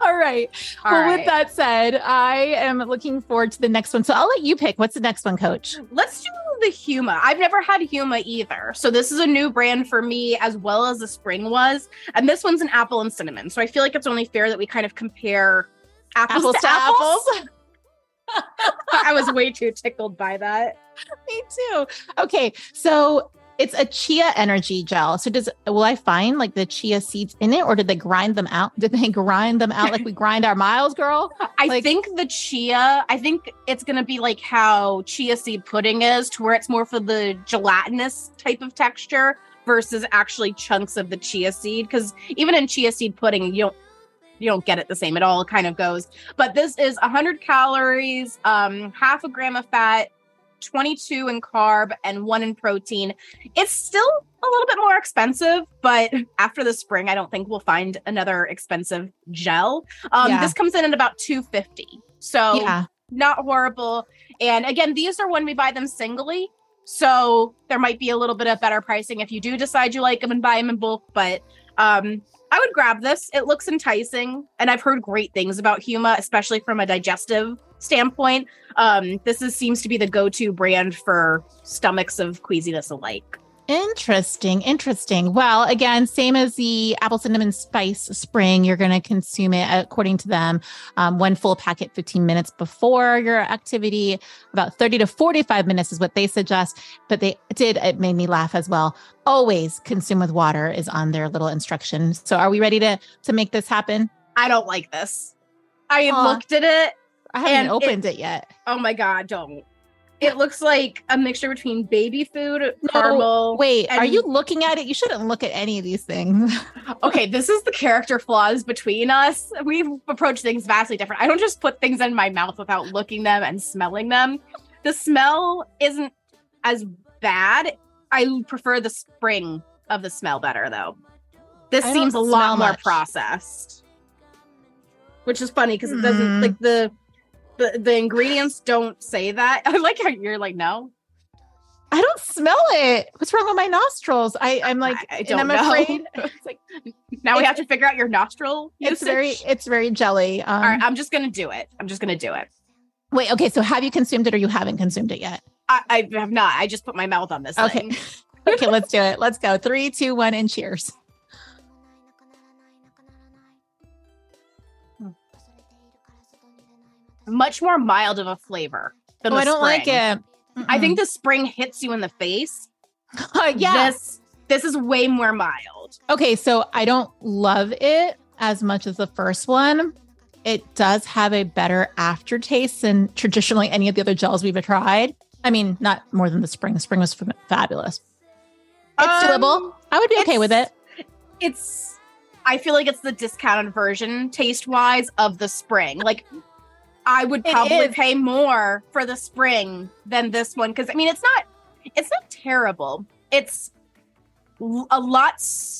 All right. All well, right. with that said, I am looking forward to the next one. So I'll let you pick. What's the next one, Coach? Let's do the Huma. I've never had Huma either. So this is a new brand for me as well as the spring was. And this one's an apple and cinnamon. So I feel like it's only fair that we kind of compare apples, to, apples. I was way too tickled by that. Me too. Okay, so it's a chia energy gel. So does will I find like the chia seeds in it, or did they grind them out? Did they grind them out like we grind our miles, girl? I Like- think the chia, I think it's going to be like how chia seed pudding is, to where it's more for the gelatinous type of texture versus actually chunks of the chia seed. Because even in chia seed pudding, you don't you don't get it the same. It all kind of goes. But this is 100 calories, um, half a gram of fat, 22 in carb, and one in protein. It's still a little bit more expensive, but after the spring, I don't think we'll find another expensive gel. Um, Yeah. This comes in at about 250. So yeah. not horrible. And again, these are when we buy them singly. So there might be a little bit of better pricing if you do decide you like them and buy them in bulk. But um, I would grab this. It looks enticing. And I've heard great things about Huma, especially from a digestive standpoint. Um, this is, seems to be the go to brand for stomachs of queasiness alike. Interesting, interesting. Well, again, same as the apple cinnamon spice spring, you're going to consume it according to them. Um, one full packet 15 minutes before your activity, about 30 to 45 minutes is what they suggest. But they did, it made me laugh as well. Always consume with water is on their little instruction. So are we ready to to make this happen? I don't like this. I Aw. looked at it. I haven't And it- opened it, yet. Oh my God, don't. It looks like a mixture between baby food, caramel. Wait, are you looking at it? You shouldn't look at any of these things. okay, this is the character flaws between us. We've approached things vastly different. I don't just put things in my mouth without looking them and smelling them. The smell isn't as bad. I prefer the spring of the smell better though. This I seems a lot more much. processed. Which is funny because it doesn't Mm. like the, the the ingredients don't say that. I like how you're like, no. I don't smell it. What's wrong with my nostrils? I, I'm like, I- I and don't I'm know. afraid. It's like Now we have to figure out your nostril. it's very, it's very jelly. Um, All right, I'm just gonna do it. I'm just gonna do it. wait, okay. So have you consumed it or you haven't consumed it yet? I, I have not. I just put my mouth on this. Okay. thing. Okay, let's do it. Let's go. Three, two, one, and cheers. Much more mild of a flavor than Oh, I don't like spring. it. I think the spring hits you in the face. Uh, yeah. This this is way more mild. Okay, so I don't love it as much as the first one. It does have a better aftertaste than traditionally any of the other gels we've tried. I mean, not more than the spring. The spring was f- fabulous. It's Um, doable. I would be okay with it. It's I feel like it's the discounted version taste wise of the spring. Like I would probably pay more for the spring than this one because I mean it's not it's not terrible. It's a lot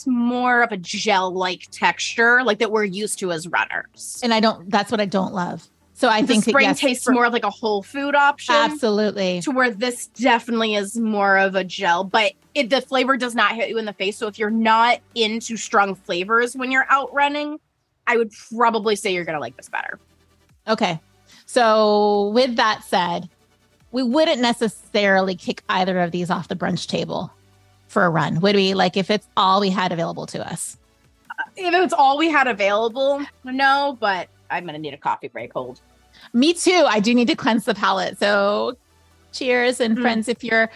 more of a gel like texture like that we're used to as runners. And I don't, that's what I don't love. So I the think that, spring yes, tastes for- more like a whole food option. Absolutely. To where this definitely is more of a gel, but it, the flavor does not hit you in the face. So if you're not into strong flavors when you're out running, I would probably say you're gonna like this better. Okay. So, with that said, we wouldn't necessarily kick either of these off the brunch table for a run, would we? Like, if it's all we had available to us. If it's all we had available, no, but I'm gonna need a coffee break. Hold. Me too. I do need to cleanse the palate. So, cheers. And, Mm. friends, if you're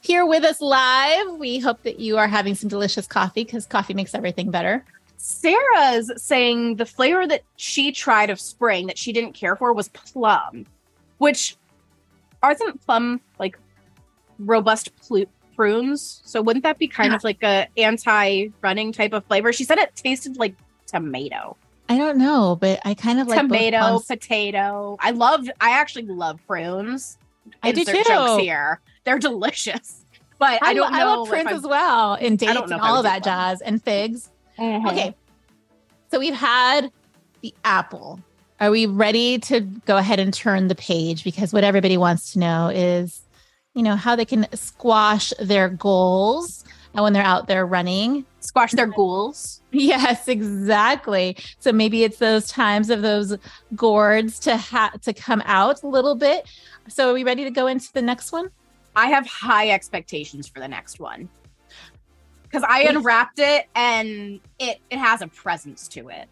here with us live, we hope that you are having some delicious coffee because coffee makes everything better. Sarah's saying the flavor that she tried of spring that she didn't care for was plum, which aren't plum like robust pl- prunes. So wouldn't that be kind Yeah. of like a anti-running type of flavor? She said it tasted like tomato, I don't know, but I kind of like tomato, potato. I love. I actually love prunes. I do Insert too. Jokes here. They're delicious, but I, don't lo- know. I love prunes as well, and dates and I all of that plum. jazz, and figs. Mhm. Okay. So we've had the apple. Are we ready to go ahead and turn the page? Because what everybody wants to know is, you know, how they can squash their goals and when they're out there running. Squash their ghouls. Yes, exactly. So maybe it's those times of those gourds to ha- to come out a little bit. So are we ready to go into the next one? I have high expectations for the next one because I unwrapped it and it it has a presence to it.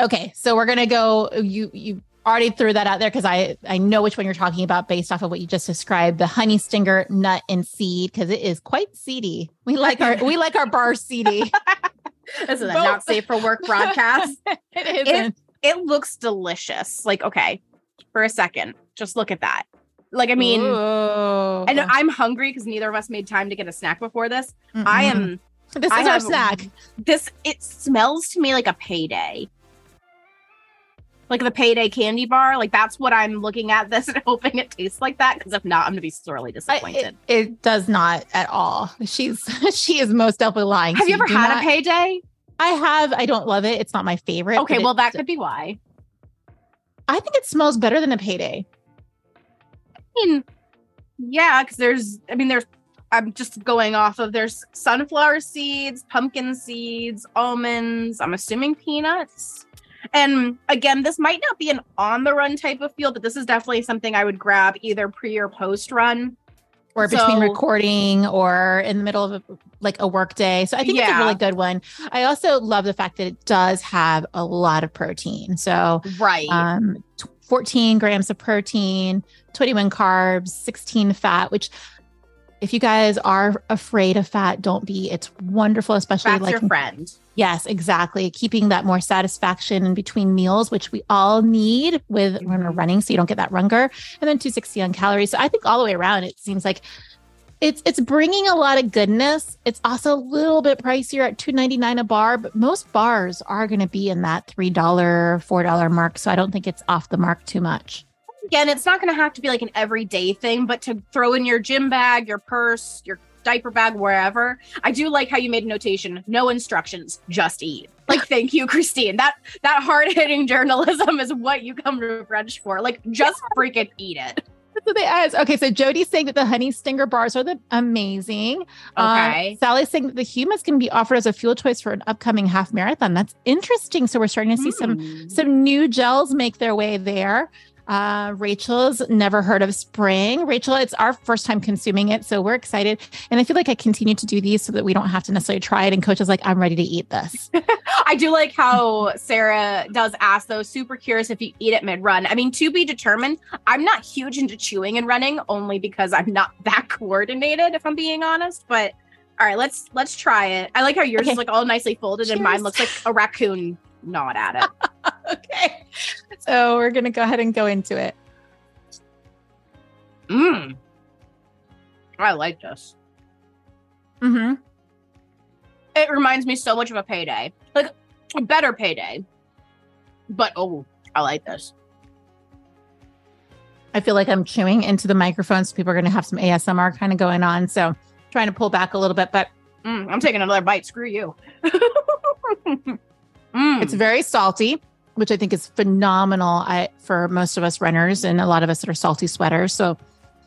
Okay, so we're gonna go. You you already threw that out there because I I know which one you're talking about based off of what you just described. The honey stinger nut and seed because it is quite seedy. We like our we like our bar seedy. This is a Both. not safe for work broadcast. it isn't. it looks delicious. Like okay, for a second, just look at that. Like I mean, Ooh. and I'm hungry because neither of us made time to get a snack before this. I Mm-mm. am. This is I our have- snack. This it smells to me like a payday. Like the payday candy bar, like that's what I'm looking at this and hoping it tastes like that. Because if not, I'm gonna be sorely I- disappointed. it, it does not at all. She's she is most definitely lying. Have to you ever had not- a payday? I have. I don't love it. It's not my favorite. Okay, well that could be why. I think it smells better than a payday. I mean, yeah, because there's, I mean, there's, I'm just going off of there's sunflower seeds, pumpkin seeds, almonds, I'm assuming peanuts. And again, this might not be an on the run type of feel, but this is definitely something I would grab either pre or post run. or between So- recording or in the middle of a, like a work day. So I think it's a really good one. I also love the fact that it does have a lot of protein. So Right. um, 14 grams of protein, 21 carbs, 16 fat, which if you guys are afraid of fat, don't be. It's wonderful, especially like your friend. Yes, exactly. Keeping that more satisfaction in between meals, which we all need with when we're Mhm. running, so you don't get that runger. And then 260 on calories. So I think all the way around, it seems like it's it's bringing a lot of goodness. It's also a little bit pricier at 2.99 a bar, but most bars are going to be in that three dollar, four dollar mark. So I don't think it's off the mark too much. Again, it's not going to have to be like an everyday thing, but to throw in your gym bag, your purse, your diaper bag, wherever. I do like how you made a notation. No instructions, just eat. Like, thank you, Christine. That that hard hitting journalism is what you come to French for. Like, just freaking eat it. That's what they asked. Okay, so Jody's saying that the honey stinger bars are the amazing. Uh, Okay. Sally's saying that the humus can be offered as a fuel choice for an upcoming half marathon. That's interesting. So we're starting to see some Hmm. some new gels make their way there. Uh, Rachel's never heard of spring. Rachel, it's our first time consuming it, so we're excited. And I feel like I continue to do these so that we don't have to necessarily try it. And coach is like, I'm ready to eat this. I do like how Sarah does ask though, super curious if you eat it mid run. I mean, to be determined, I'm not huge into chewing and running only because I'm not that coordinated, if I'm being honest. But all right, let's let's try it. I like how yours Okay. is like all nicely folded and mine looks like a raccoon gnawed at it. okay. So we're gonna go ahead and go into it. Mmm. I like this. Mm-hmm. It reminds me so much of a payday. Like a better payday. But oh, I like this. I feel like I'm chewing into the microphone, so people are gonna have some ASMR kind of going on. So trying to pull back a little bit, but Mm, I'm taking another bite. Screw you. mm. It's very salty, which I think is phenomenal I, for most of us runners and a lot of us that are salty sweaters. So,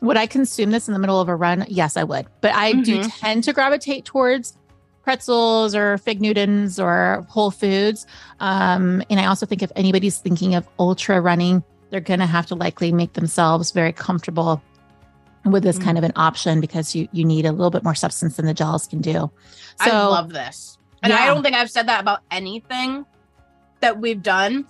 would I consume this in the middle of a run? Yes, I would. But I do Mhm. tend to gravitate towards pretzels or fig Newtons or Whole Foods. Um, and I also think if anybody's thinking of ultra running, they're going to have to likely make themselves very comfortable with this Mm. kind of an option because you you need a little bit more substance than the gels can do. So I love this. And I don't think I've said that about anything that we've done.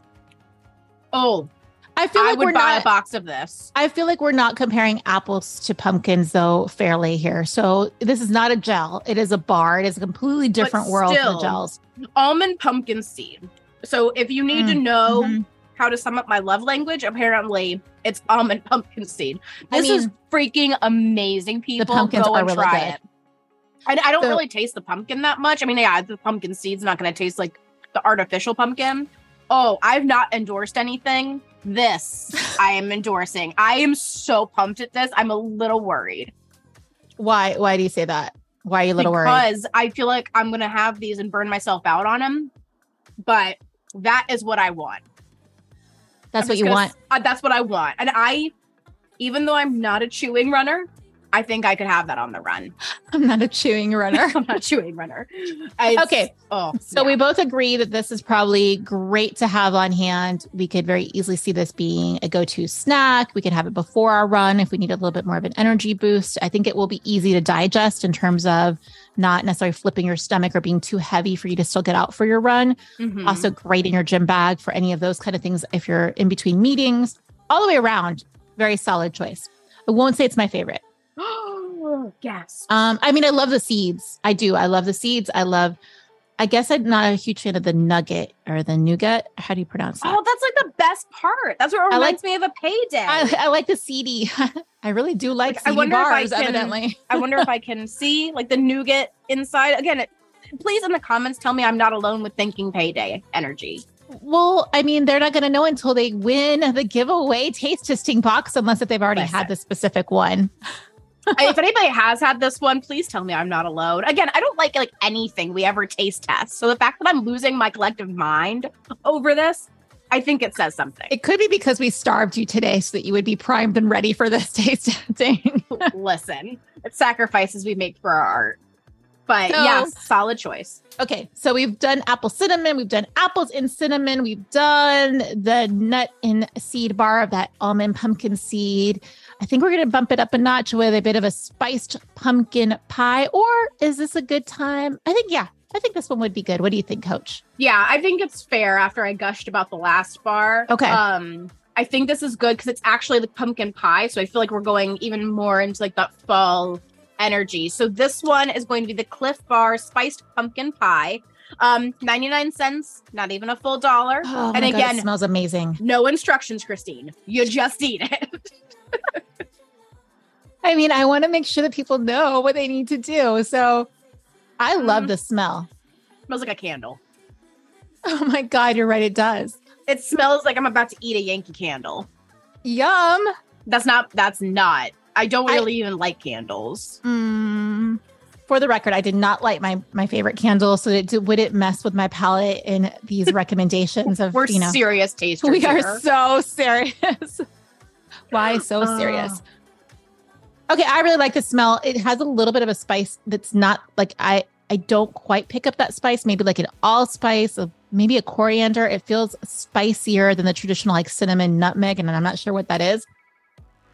Oh, I feel I like would we're buy not. a box of this. I feel like we're not comparing apples to pumpkins though fairly here. So this is not a gel. It is a bar. It is a completely different world still, from gels. Almond pumpkin seed. So if you need to know Mhm. how to sum up my love language, apparently it's almond pumpkin seed. I This is freaking amazing, people. pumpkins Go are and really try good. it. And I don't So- really taste the pumpkin that much. I mean, yeah, the pumpkin seed's not going to taste like the artificial pumpkin. Oh, I've not endorsed anything. This I am endorsing. I am so pumped at this. I'm a little worried Why? Why do you say that? Why are you a little worried? because I feel like I'm going to have these and burn myself out on them. But that is what I want. That's I'm what you gonna want. uh, that's what I want. And I, even though I'm not a chewing runner, I think I could have that on the run. I'm not a chewing runner. I'm not a chewing runner. Okay. Oh, So yeah. we both agree that this is probably great to have on hand. We could very easily see this being a go-to snack. We could have it before our run if we need a little bit more of an energy boost. I think it will be easy to digest in terms of not necessarily flipping your stomach or being too heavy for you to still get out for your run. Mhm. Also great in your gym bag for any of those kind of things if you're in between meetings. All the way around, very solid choice. I won't say it's my favorite. yes. Um, I mean, I love the seeds. I do. I love the seeds. I love. I guess I'm not a huge fan of the nugget or the nougat. How do you pronounce that? Oh, that's like the best part. That's what I reminds like- me of a payday. I, I like the seedy. I really do like, Like, I seedy I bars. can- evidently, I wonder if I can see like the nougat inside. Again, it, please in the comments tell me I'm not alone with thinking payday energy. well, I mean, they're not going to know until they win the giveaway taste testing box, unless if they've already Listen. had the specific one. if anybody has had this one, please tell me I'm not alone. Again, I don't like like anything we ever taste test. So the fact that I'm losing my collective mind over this, I think it says something. It could be because we starved you today, so that you would be primed and ready for this taste testing. Listen, it's sacrifices we make for our art. But So- yes, solid choice. Okay, so we've done apple cinnamon, we've done apples in cinnamon, we've done the nut and seed bar of that almond pumpkin seed. I think we're going to bump it up a notch with a bit of a spiced pumpkin pie. Or is this a good time? I think, yeah, I think this one would be good. What do you think, coach? Yeah, I think it's fair after I gushed about the last bar. Okay. Um, I think this is good because it's actually the pumpkin pie. So I feel like we're going even more into like that fall energy. So this one is going to be the Clif Bar spiced pumpkin pie. Um, 99 cents, not even a full dollar. Oh, and my God, again, it smells amazing. no instructions, Christine. You just eat it. I mean, I want to make sure that people know what they need to do. So I love Mhm. the smell. smells like a candle. Oh my God, you're right. It does. It smells like I'm about to eat a Yankee candle. Yum. That's not, that's not. I don't I- really even like candles. Mm, for the record, I did not light my my favorite candle, so it would it mess with my palate in these recommendations of We're you know. serious taste. We are so serious. Why so serious? Oh. Okay, I really like the smell. It has a little bit of a spice that's not like I I don't quite pick up that spice. Maybe like an allspice, maybe a coriander. It feels spicier than the traditional like cinnamon nutmeg, and I'm not sure what that is.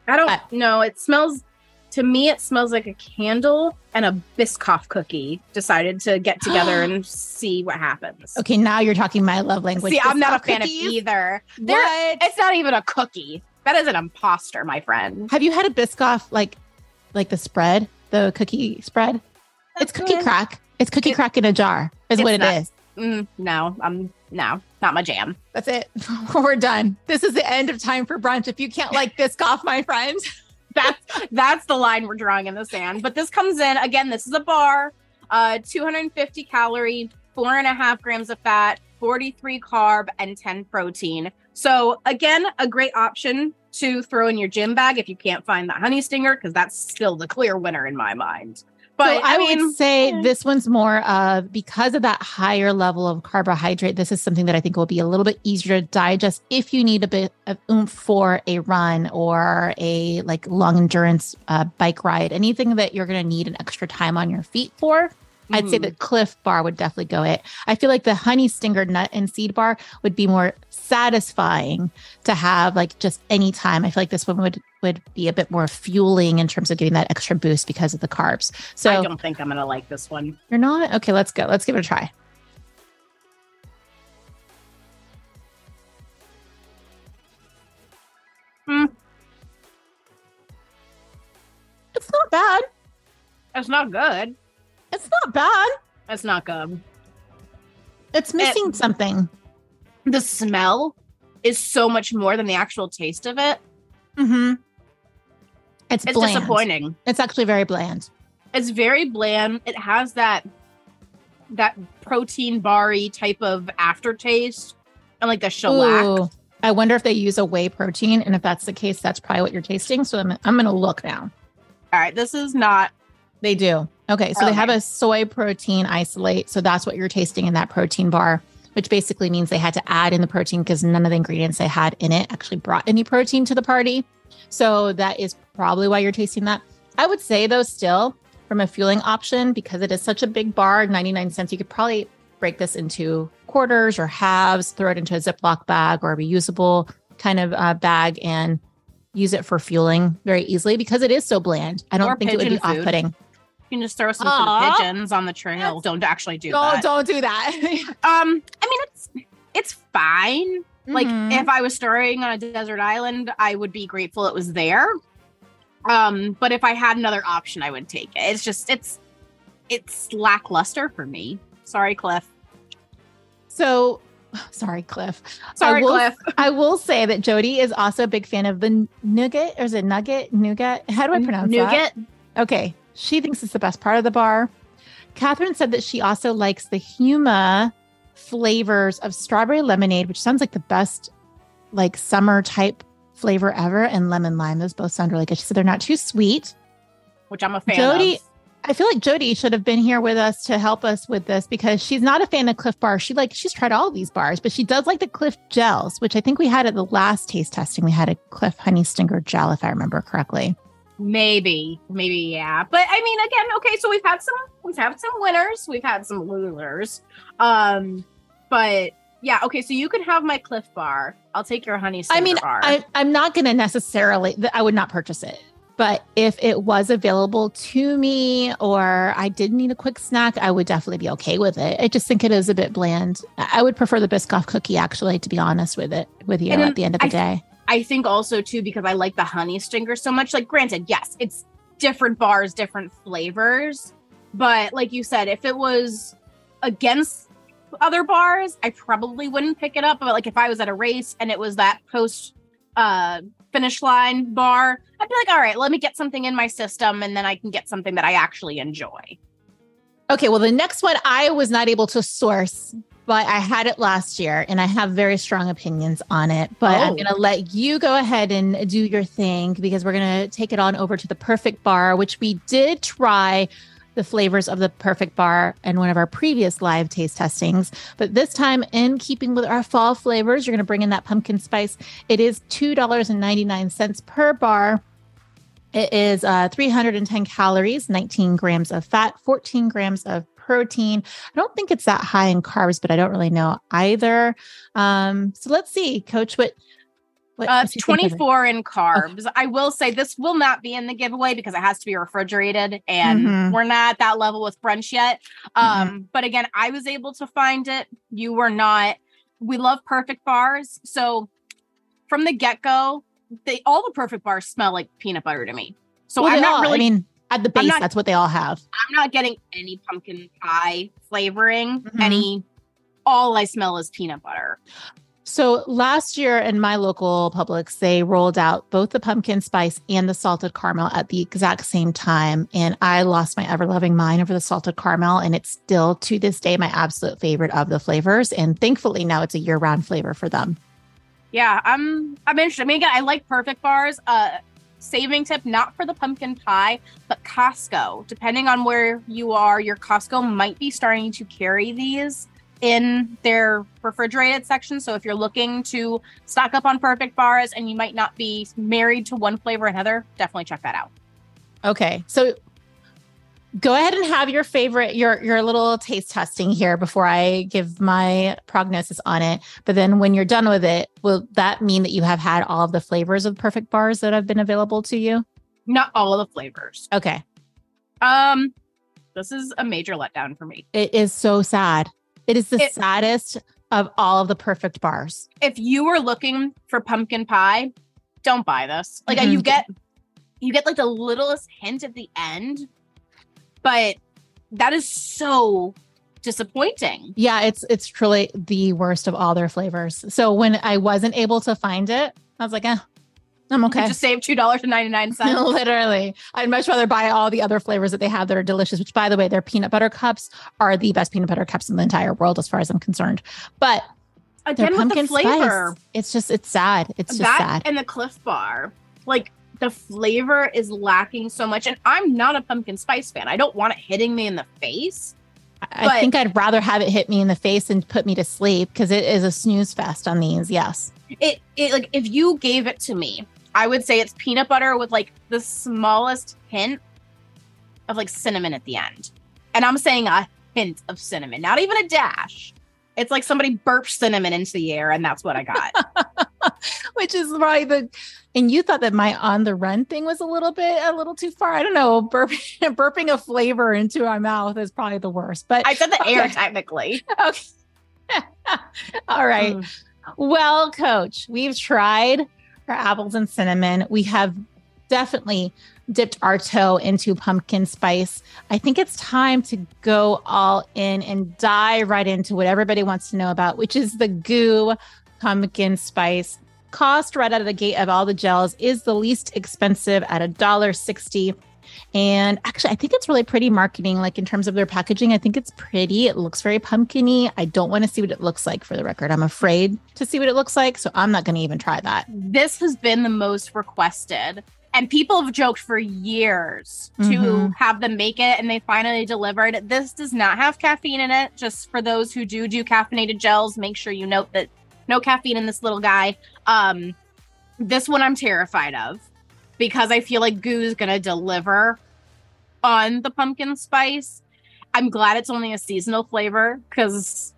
I don't know. It smells to me. It smells like a candle and a Biscoff cookie. Decided to get together and see what happens. Okay, now you're talking my love language. see, I'm not a Biscoff fan of either. What? It's not even a cookie. That is an imposter, my friend. Have you had a Biscoff like like the spread, the cookie spread? It's cookie Mm, crack. It's cookie It- crack in a jar. Is what it not. is. mm, no, I'm no, not my jam. That's it. We're done. This is the end of time for brunch. If you can't like Biscoff, my friend. That's that's the line we're drawing in the sand. But this comes in again. This is a bar. Uh, 250 calorie, four and a half grams of fat, 43 carb, and 10 protein. So again, a great option to throw in your gym bag if you can't find that honey stinger, because that's still the clear winner in my mind. But so I, I, mean, would say this one's more of because of that higher level of carbohydrate. This is something that I think will be a little bit easier to digest if you need a bit of oomph for a run or a like long endurance uh, bike ride. Anything that you're going to need an extra time on your feet for. Mm-hmm. I'd say hmm. the Clif Bar would definitely go it. I feel like the Honey Stinger Nut and Seed Bar would be more satisfying to have, like just any time. I feel like this one would would be a bit more fueling in terms of getting that extra boost because of the carbs. So I don't think I'm gonna like this one. You're not? Okay, let's go. Let's give it a try. Mm. It's not bad. It's not good. It's not bad. It's not good. It's missing it, something. The smell is so much more than the actual taste of it. Mm-hmm. It's, it's disappointing. It's actually very bland. It's very bland. It has that that protein barry type of aftertaste and like the shellac. Ooh, I wonder if they use a whey protein, and if that's the case, that's probably what you're tasting. So I'm I'm gonna look now. All right, this is not. They do. Okay, so okay. they have a soy protein isolate. So that's what you're tasting in that protein bar, which basically means they had to add in the protein because none of the ingredients they had in it actually brought any protein to the party. So that is probably why you're tasting that. I would say though, still from a fueling option, because it is such a big bar, 99 cents, you could probably break this into quarters or halves, throw it into a Ziploc bag or a reusable kind of uh, bag and use it for fueling very easily because it is so bland. I don't or think it would be off putting. Can just throw some pigeons on the trail. Don't actually do don't, that. Don't do that. um, I mean, it's it's fine. Mm-hmm. Like if I was storing on a desert island, I would be grateful it was there. Um, but if I had another option, I would take it. It's just it's it's lackluster for me. Sorry, Clif. So sorry, Clif. Sorry, I will, Clif. I will say that Jody is also a big fan of the nougat, or is it nugget? Nougat? How do I pronounce nougat? that? Okay. She thinks it's the best part of the bar. Catherine said that she also likes the Huma flavors of strawberry lemonade, which sounds like the best like summer type flavor ever, and lemon lime. Those both sound really good. She said they're not too sweet. Which I'm a fan Jody, of. I feel like Jody should have been here with us to help us with this because she's not a fan of Clif Bar. She like she's tried all these bars, but she does like the Clif gels, which I think we had at the last taste testing. We had a Clif Honey Stinger gel, if I remember correctly. Maybe, maybe, yeah. But I mean, again, okay, so we've had some we've had some winners, we've had some losers. Um, but yeah, okay, so you can have my Clif Bar. I'll take your honey I mean, bar. I, I'm not gonna necessarily I would not purchase it but if it was available to me or I did need a quick snack, I would definitely be okay with it. I just think it is a bit bland. I would prefer the Biscoff cookie, actually, to be honest with it with you and at the end of the I, day. I think also too because I like the honey stinger so much. Like, granted, yes, it's different bars, different flavors, but like you said, if it was against other bars, I probably wouldn't pick it up. But like if I was at a race and it was that post uh finish line bar, I'd be like, all right, let me get something in my system and then I can get something that I actually enjoy. Okay, well, the next one I was not able to source, but I had it last year and I have very strong opinions on it. But oh. I'm going to let you go ahead and do your thing because we're going to take it on over to the perfect bar, which we did try the flavors of the perfect bar in one of our previous live taste testings. But this time, in keeping with our fall flavors, you're going to bring in that pumpkin spice. It is $2.99 per bar. It is uh, 310 calories, 19 grams of fat, 14 grams of protein. I don't think it's that high in carbs, but I don't really know either. Um, so let's see, Coach, what what, uh, 24 in carbs. Okay. I will say this will not be in the giveaway because it has to be refrigerated and mm-hmm. we're not at that level with brunch yet. Um, mm-hmm. But again, I was able to find it. You were not. We love perfect bars. So from the get go, they all the perfect bars smell like peanut butter to me. So well, I'm not all, really. I mean, at the base, not, that's what they all have. I'm not getting any pumpkin pie flavoring. Mm-hmm. Any, all I smell is peanut butter. So last year in my local Publix, they rolled out both the pumpkin spice and the salted caramel at the exact same time. And I lost my ever loving mind over the salted caramel. And it's still to this day my absolute favorite of the flavors. And thankfully now it's a year round flavor for them. Yeah, I'm I'm interested. I mean, again, I like perfect bars. Uh saving tip, not for the pumpkin pie, but Costco. Depending on where you are, your Costco might be starting to carry these in their refrigerated section. So if you're looking to stock up on perfect bars and you might not be married to one flavor and another, definitely check that out. Okay. So go ahead and have your favorite your your little taste testing here before I give my prognosis on it. But then when you're done with it, will that mean that you have had all of the flavors of perfect bars that have been available to you? Not all of the flavors. Okay. Um this is a major letdown for me. It is so sad. It is the it, saddest of all of the perfect bars. If you were looking for pumpkin pie, don't buy this. Like mm-hmm. you get you get like the littlest hint at the end, but that is so disappointing. Yeah, it's it's truly the worst of all their flavors. So when I wasn't able to find it, I was like, eh, I'm okay. Just save two dollars and ninety nine cents. Literally, I'd much rather buy all the other flavors that they have that are delicious. Which, by the way, their peanut butter cups are the best peanut butter cups in the entire world, as far as I'm concerned. But again, with the flavor, spice, it's just it's sad. It's just that sad. and the Clif Bar, like the flavor is lacking so much. And I'm not a pumpkin spice fan. I don't want it hitting me in the face. I but, think I'd rather have it hit me in the face and put me to sleep because it is a snooze fest on these. Yes. It, it like if you gave it to me I would say it's peanut butter with like the smallest hint of like cinnamon at the end. And I'm saying a hint of cinnamon, not even a dash. It's like somebody burped cinnamon into the air, and that's what I got. Which is right. The and you thought that my on the run thing was a little bit a little too far. I don't know. Burping burping a flavor into my mouth is probably the worst. But I said the okay. air technically. Okay. All right. Mm. Well, coach, we've tried our apples and cinnamon. We have definitely dipped our toe into pumpkin spice. I think it's time to go all in and dive right into what everybody wants to know about, which is the goo pumpkin spice. Cost right out of the gate of all the gels is the least expensive at a dollar sixty. And actually, I think it's really pretty marketing, like in terms of their packaging. I think it's pretty. It looks very pumpkiny. I don't want to see what it looks like for the record. I'm afraid to see what it looks like. So I'm not going to even try that. This has been the most requested. And people have joked for years to mm-hmm. have them make it, and they finally delivered. This does not have caffeine in it. Just for those who do do caffeinated gels, make sure you note that no caffeine in this little guy. Um, this one I'm terrified of because I feel like Goo's gonna deliver on the pumpkin spice. I'm glad it's only a seasonal flavor because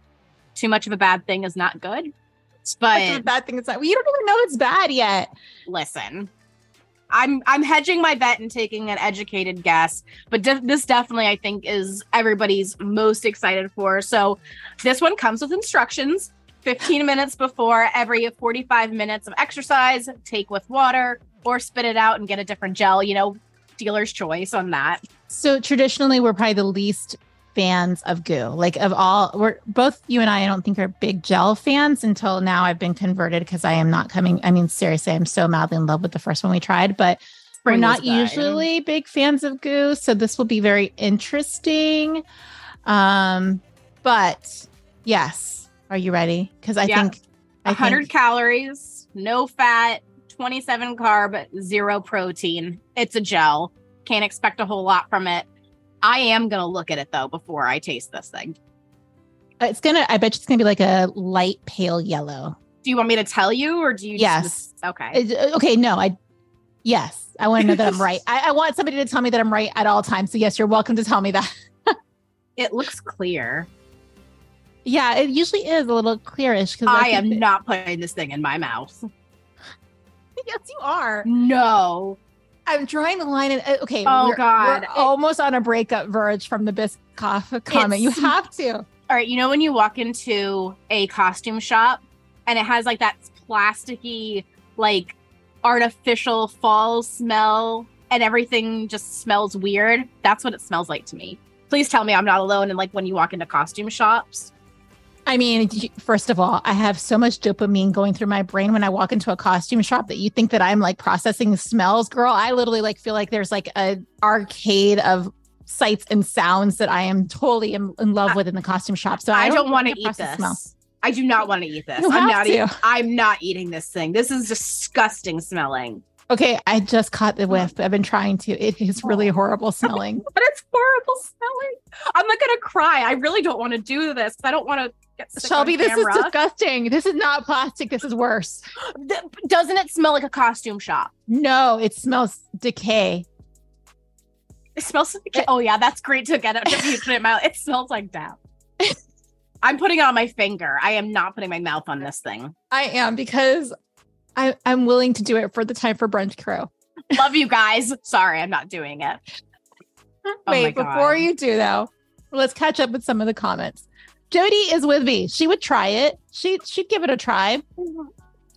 too much of a bad thing is not good. But a bad thing is not. Well, you don't even know it's bad yet. Listen, I'm I'm hedging my bet and taking an educated guess, but de- this definitely I think is everybody's most excited for. So this one comes with instructions. 15 minutes before every 45 minutes of exercise, take with water or spit it out and get a different gel, you know, dealer's choice on that. So traditionally, we're probably the least fans of goo. Like of all, we're both you and I. I don't think are big gel fans until now. I've been converted because I am not coming. I mean, seriously, I'm so madly in love with the first one we tried, but Spring we're not usually big fans of goo. So this will be very interesting. Um, but yes, are you ready? Because I yeah. think 100 think, calories, no fat, 27 carb, zero protein. It's a gel. Can't expect a whole lot from it. I am going to look at it though before I taste this thing. It's going to, I bet it's going to be like a light pale yellow. Do you want me to tell you or do you? Yes. Just, okay. Uh, okay. No, I, yes, I want to know that I'm right. I, I want somebody to tell me that I'm right at all times. So, yes, you're welcome to tell me that. it looks clear. Yeah, it usually is a little clearish because I, I am it, not putting this thing in my mouth. yes, you are. No. I'm drawing the line it. Uh, okay. Oh we're, God. We're almost on a breakup verge from the Biscoff comment. You have to. All right. You know, when you walk into a costume shop and it has like that plasticky, like artificial fall smell and everything just smells weird. That's what it smells like to me. Please tell me I'm not alone. And like when you walk into costume shops, I mean, first of all, I have so much dopamine going through my brain when I walk into a costume shop that you think that I'm like processing smells, girl. I literally like feel like there's like a arcade of sights and sounds that I am totally in, in love with in the costume shop. So I, I don't, don't want to eat this. Smell. I do not want to eat this. You I'm not. E- I'm not eating this thing. This is disgusting smelling. Okay, I just caught the mm. whiff. I've been trying to. It is really oh. horrible smelling. but it's horrible smelling. I'm not gonna cry. I really don't want to do this. I don't want to Shelby, this is disgusting. This is not plastic. This is worse. Doesn't it smell like a costume shop? No, it smells decay. It smells decay. Oh yeah, that's great to get it to put it in my mouth. It smells like that. I'm putting it on my finger. I am not putting my mouth on this thing. I am because I, I'm willing to do it for the time for brunch crew. Love you guys. Sorry, I'm not doing it. Oh Wait, before you do though, let's catch up with some of the comments. Jody is with me. She would try it. She she'd give it a try.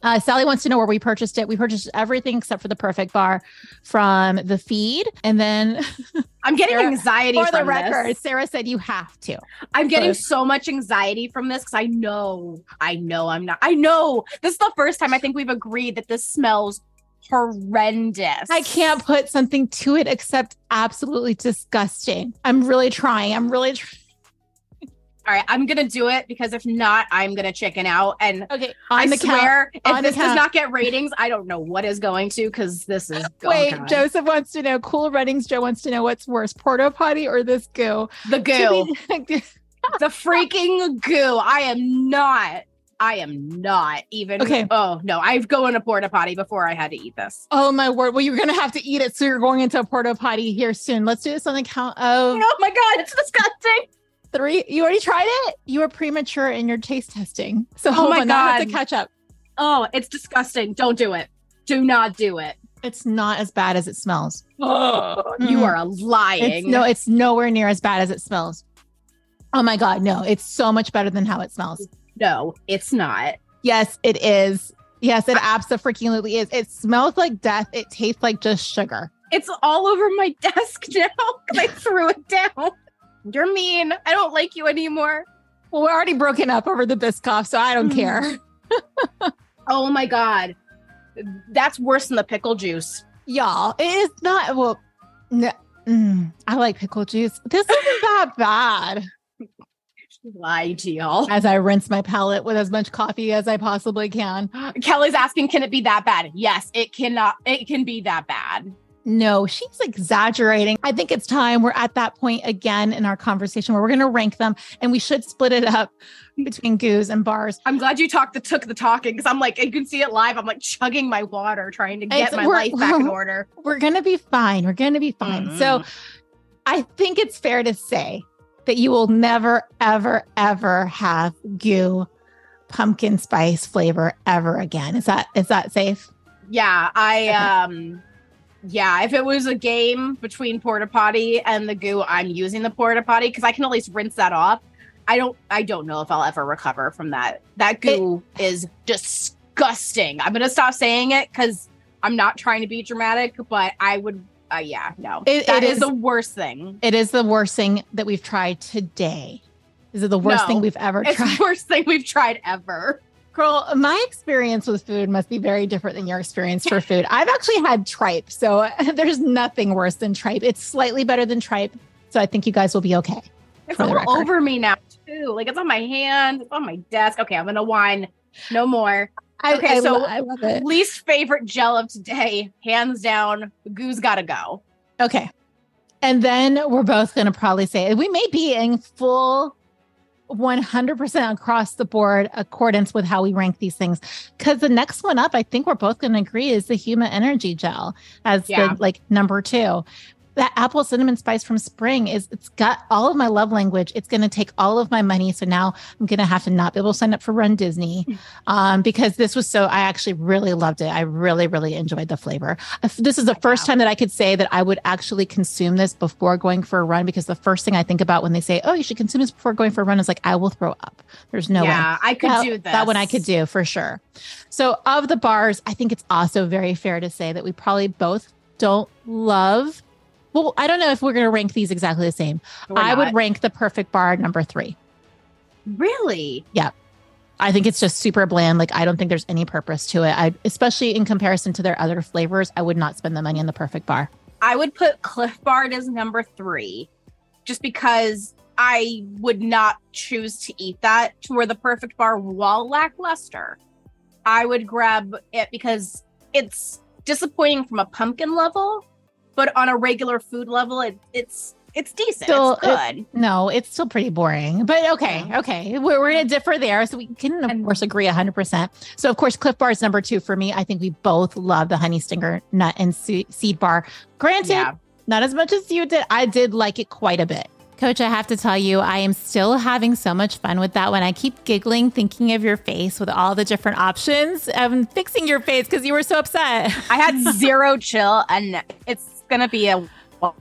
Uh, Sally wants to know where we purchased it. We purchased everything except for the perfect bar from the feed. And then I'm getting Sarah- anxiety for the record, this. Sarah said you have to. I'm getting So- so much anxiety from this because I know, I know I'm not. I know this is the first time I think we've agreed that this smells horrendous. I can't put something to it except absolutely disgusting. I'm really trying. I'm really trying. All right, I'm gonna do it because if not, I'm gonna chicken out. And Okay. I On the count. swear, if on the this does not get ratings, I don't know what is going to because this is. oh Wait, God. Joseph wants to know. Cool Runnings Joe wants to know what's worse, porta potty or this goo? the goo, be- the freaking goo. I am not. I am not even. Okay. Oh no, I've go in a porta potty before I had to eat this. oh my word! Well, you're gonna have to eat it, so you're going into a porta potty here soon. Let's do this on the count of Oh my god, it's disgusting. Three. You already tried it. You were premature in your taste testing, so Oh my on. I have to catch up. Oh, it's disgusting. Don't do it. Do not do it. It's not as bad as it smells. Oh, you Mm. are lying. It's no, it's nowhere near as bad as it smells. Oh my god, no! It's so much better than how it smells. no, it's not. Yes, it is. Yes, it absolutely is. It smells like death. It tastes like just sugar. It's all over my desk now I threw it down. You're mean. I don't like you anymore. Well, we're already broken up over the Biscoff, so I don't Mm. care. Oh my god, that's worse than the pickle juice. Y'all, it is not. Well, no, mm, I like pickle juice. This isn't that bad. Lie to y'all. As I rinse my palate with as much coffee as I possibly can. Kelly's asking, can it be that bad? Yes, it cannot. It can be that bad. No, she's exaggerating. I think it's time we're at that point again in our conversation where we're going to rank them and we should split it up between goos and bars. I'm glad you talked the took the talking because I'm like, you can see it live. I'm like chugging my water, trying to get It's- my life back in order. We're going to be fine. We're going to be fine. So I think it's fair to say that you will never, ever, ever have goo pumpkin spice flavor ever again. Is that is that safe? Yeah, I Okay. um yeah, if it was a game between porta potty and the goo, I'm using the porta potty because I can at least rinse that off. I don't I don't know if I'll ever recover from that. That goo is disgusting. I'm gonna stop saying it because I'm not trying to be dramatic, but I would uh, yeah, no. It- that it is is- the worst thing. It is the worst thing that we've tried today. Is it the worst No, thing we've ever It's tried? the worst thing we've tried ever. Girl, my experience with food must be very different than your experience for food. I've actually had tripe, so there's nothing worse than tripe. It's slightly better than tripe, so I think you guys will be okay. It's all record. over me now too. Like it's on my hand, it's on my desk. Okay, I'm gonna whine. No more. I, Okay, I, so- I love it. Least favorite gel of today, hands down. Goo's gotta go. Okay, and then we're both going to probably say we may be in full 100% across the board accordance with how we rank these things because the next one up i think we're both going to agree is the human energy gel as Yeah. the like number two that apple cinnamon spice from spring is it's got all of my love language it's going to take all of my money so now i'm going to have to not be able to sign up for run disney um, because this was so i actually really loved it i really really enjoyed the flavor this is the first time that i could say that i would actually consume this before going for a run because the first thing i think about when they say oh you should consume this before going for a run is like i will throw up there's no way yeah, I could that, do this. that one I could do for sure. So, of the bars, I think it's also very fair to say that we probably both don't love. Well, I don't know if we're going to rank these exactly the same. We're I would rank the perfect bar number three. really. Yeah. I think it's just super bland. Like, I don't think there's any purpose to it. I, especially in comparison to their other flavors, I would not spend the money on the perfect bar. I would put Clif Bar as number three, just because I would not choose to eat that to where the perfect bar while lackluster. I would grab it because it's disappointing from a pumpkin level, but on a regular food level, it, it's it's decent. Still, it's good. No, it's still pretty boring, but okay, Yeah. okay. We're, we're going to differ there. So we can, of And- course, agree 100%. So, of course, Clif Bar is number two for me. I think we both love the Honey Stinger Nut and Se- Seed Bar. Granted, yeah. not as much as you did. I did like it quite a bit. Coach, I have to tell you, I am still having so much fun with that one. I keep giggling, thinking of your face with all the different options. I'm fixing your face because you were so upset. I had zero chill, and it's gonna be a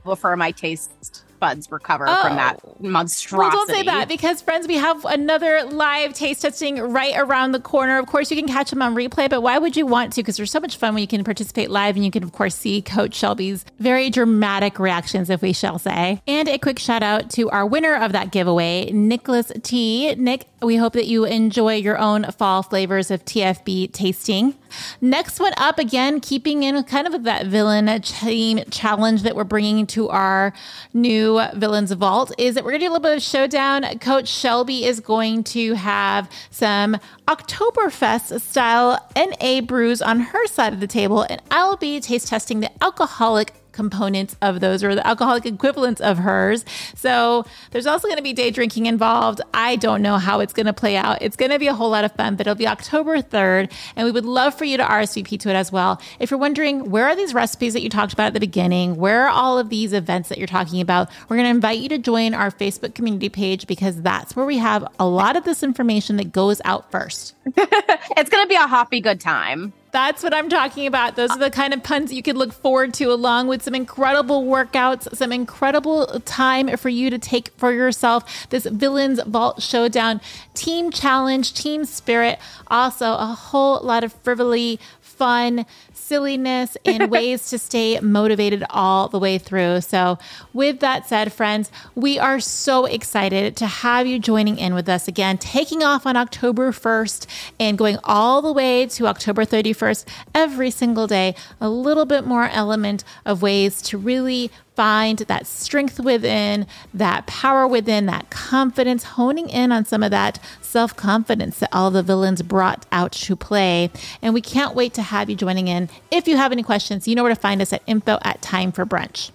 before my taste taste buds recover oh. from that monstrosity. Well, don't say that because, friends, we have another live taste testing right around the corner. Of course, you can catch them on replay, but why would you want to? Because there's so much fun when you can participate live and you can, of course, see Coach Shelby's very dramatic reactions, if we shall say. And a quick shout out to our winner of that giveaway, Nicholas T. Nick, we hope that you enjoy your own fall flavors of TFB tasting. Next one up, again, keeping in kind of that villain team challenge that we're bringing to our new Villains Vault, is that we're going to do a little bit of showdown. Coach Shelby is going to have some Oktoberfest style NA brews on her side of the table, and I'll be taste testing the alcoholic components of those or the alcoholic equivalents of hers. So there's also going to be day drinking involved. I don't know how it's going to play out. It's going to be a whole lot of fun, but it'll be October 3rd. And we would love for you to RSVP to it as well. If you're wondering, where are these recipes that you talked about at the beginning? Where are all of these events that you're talking about? We're going to invite you to join our Facebook community page because that's where we have a lot of this information that goes out first. it's going to be a hoppy good time. That's what I'm talking about. Those are the kind of puns you could look forward to, along with some incredible workouts, some incredible time for you to take for yourself. This Villains Vault Showdown team challenge, team spirit, also a whole lot of frivolity, fun, silliness and ways to stay motivated all the way through. So, with that said, friends, we are so excited to have you joining in with us again, taking off on October 1st and going all the way to October 31st every single day. A little bit more element of ways to really find that strength within, that power within, that confidence, honing in on some of that self confidence that all the villains brought out to play. And we can't wait to have you joining in. If you have any questions, you know where to find us at info at time for brunch.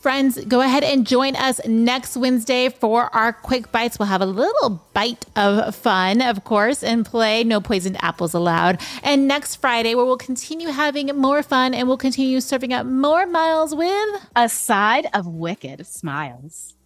Friends, go ahead and join us next Wednesday for our quick bites. We'll have a little bite of fun, of course, and play. No poisoned apples allowed. And next Friday, where we'll continue having more fun and we'll continue serving up more miles with a side of wicked smiles.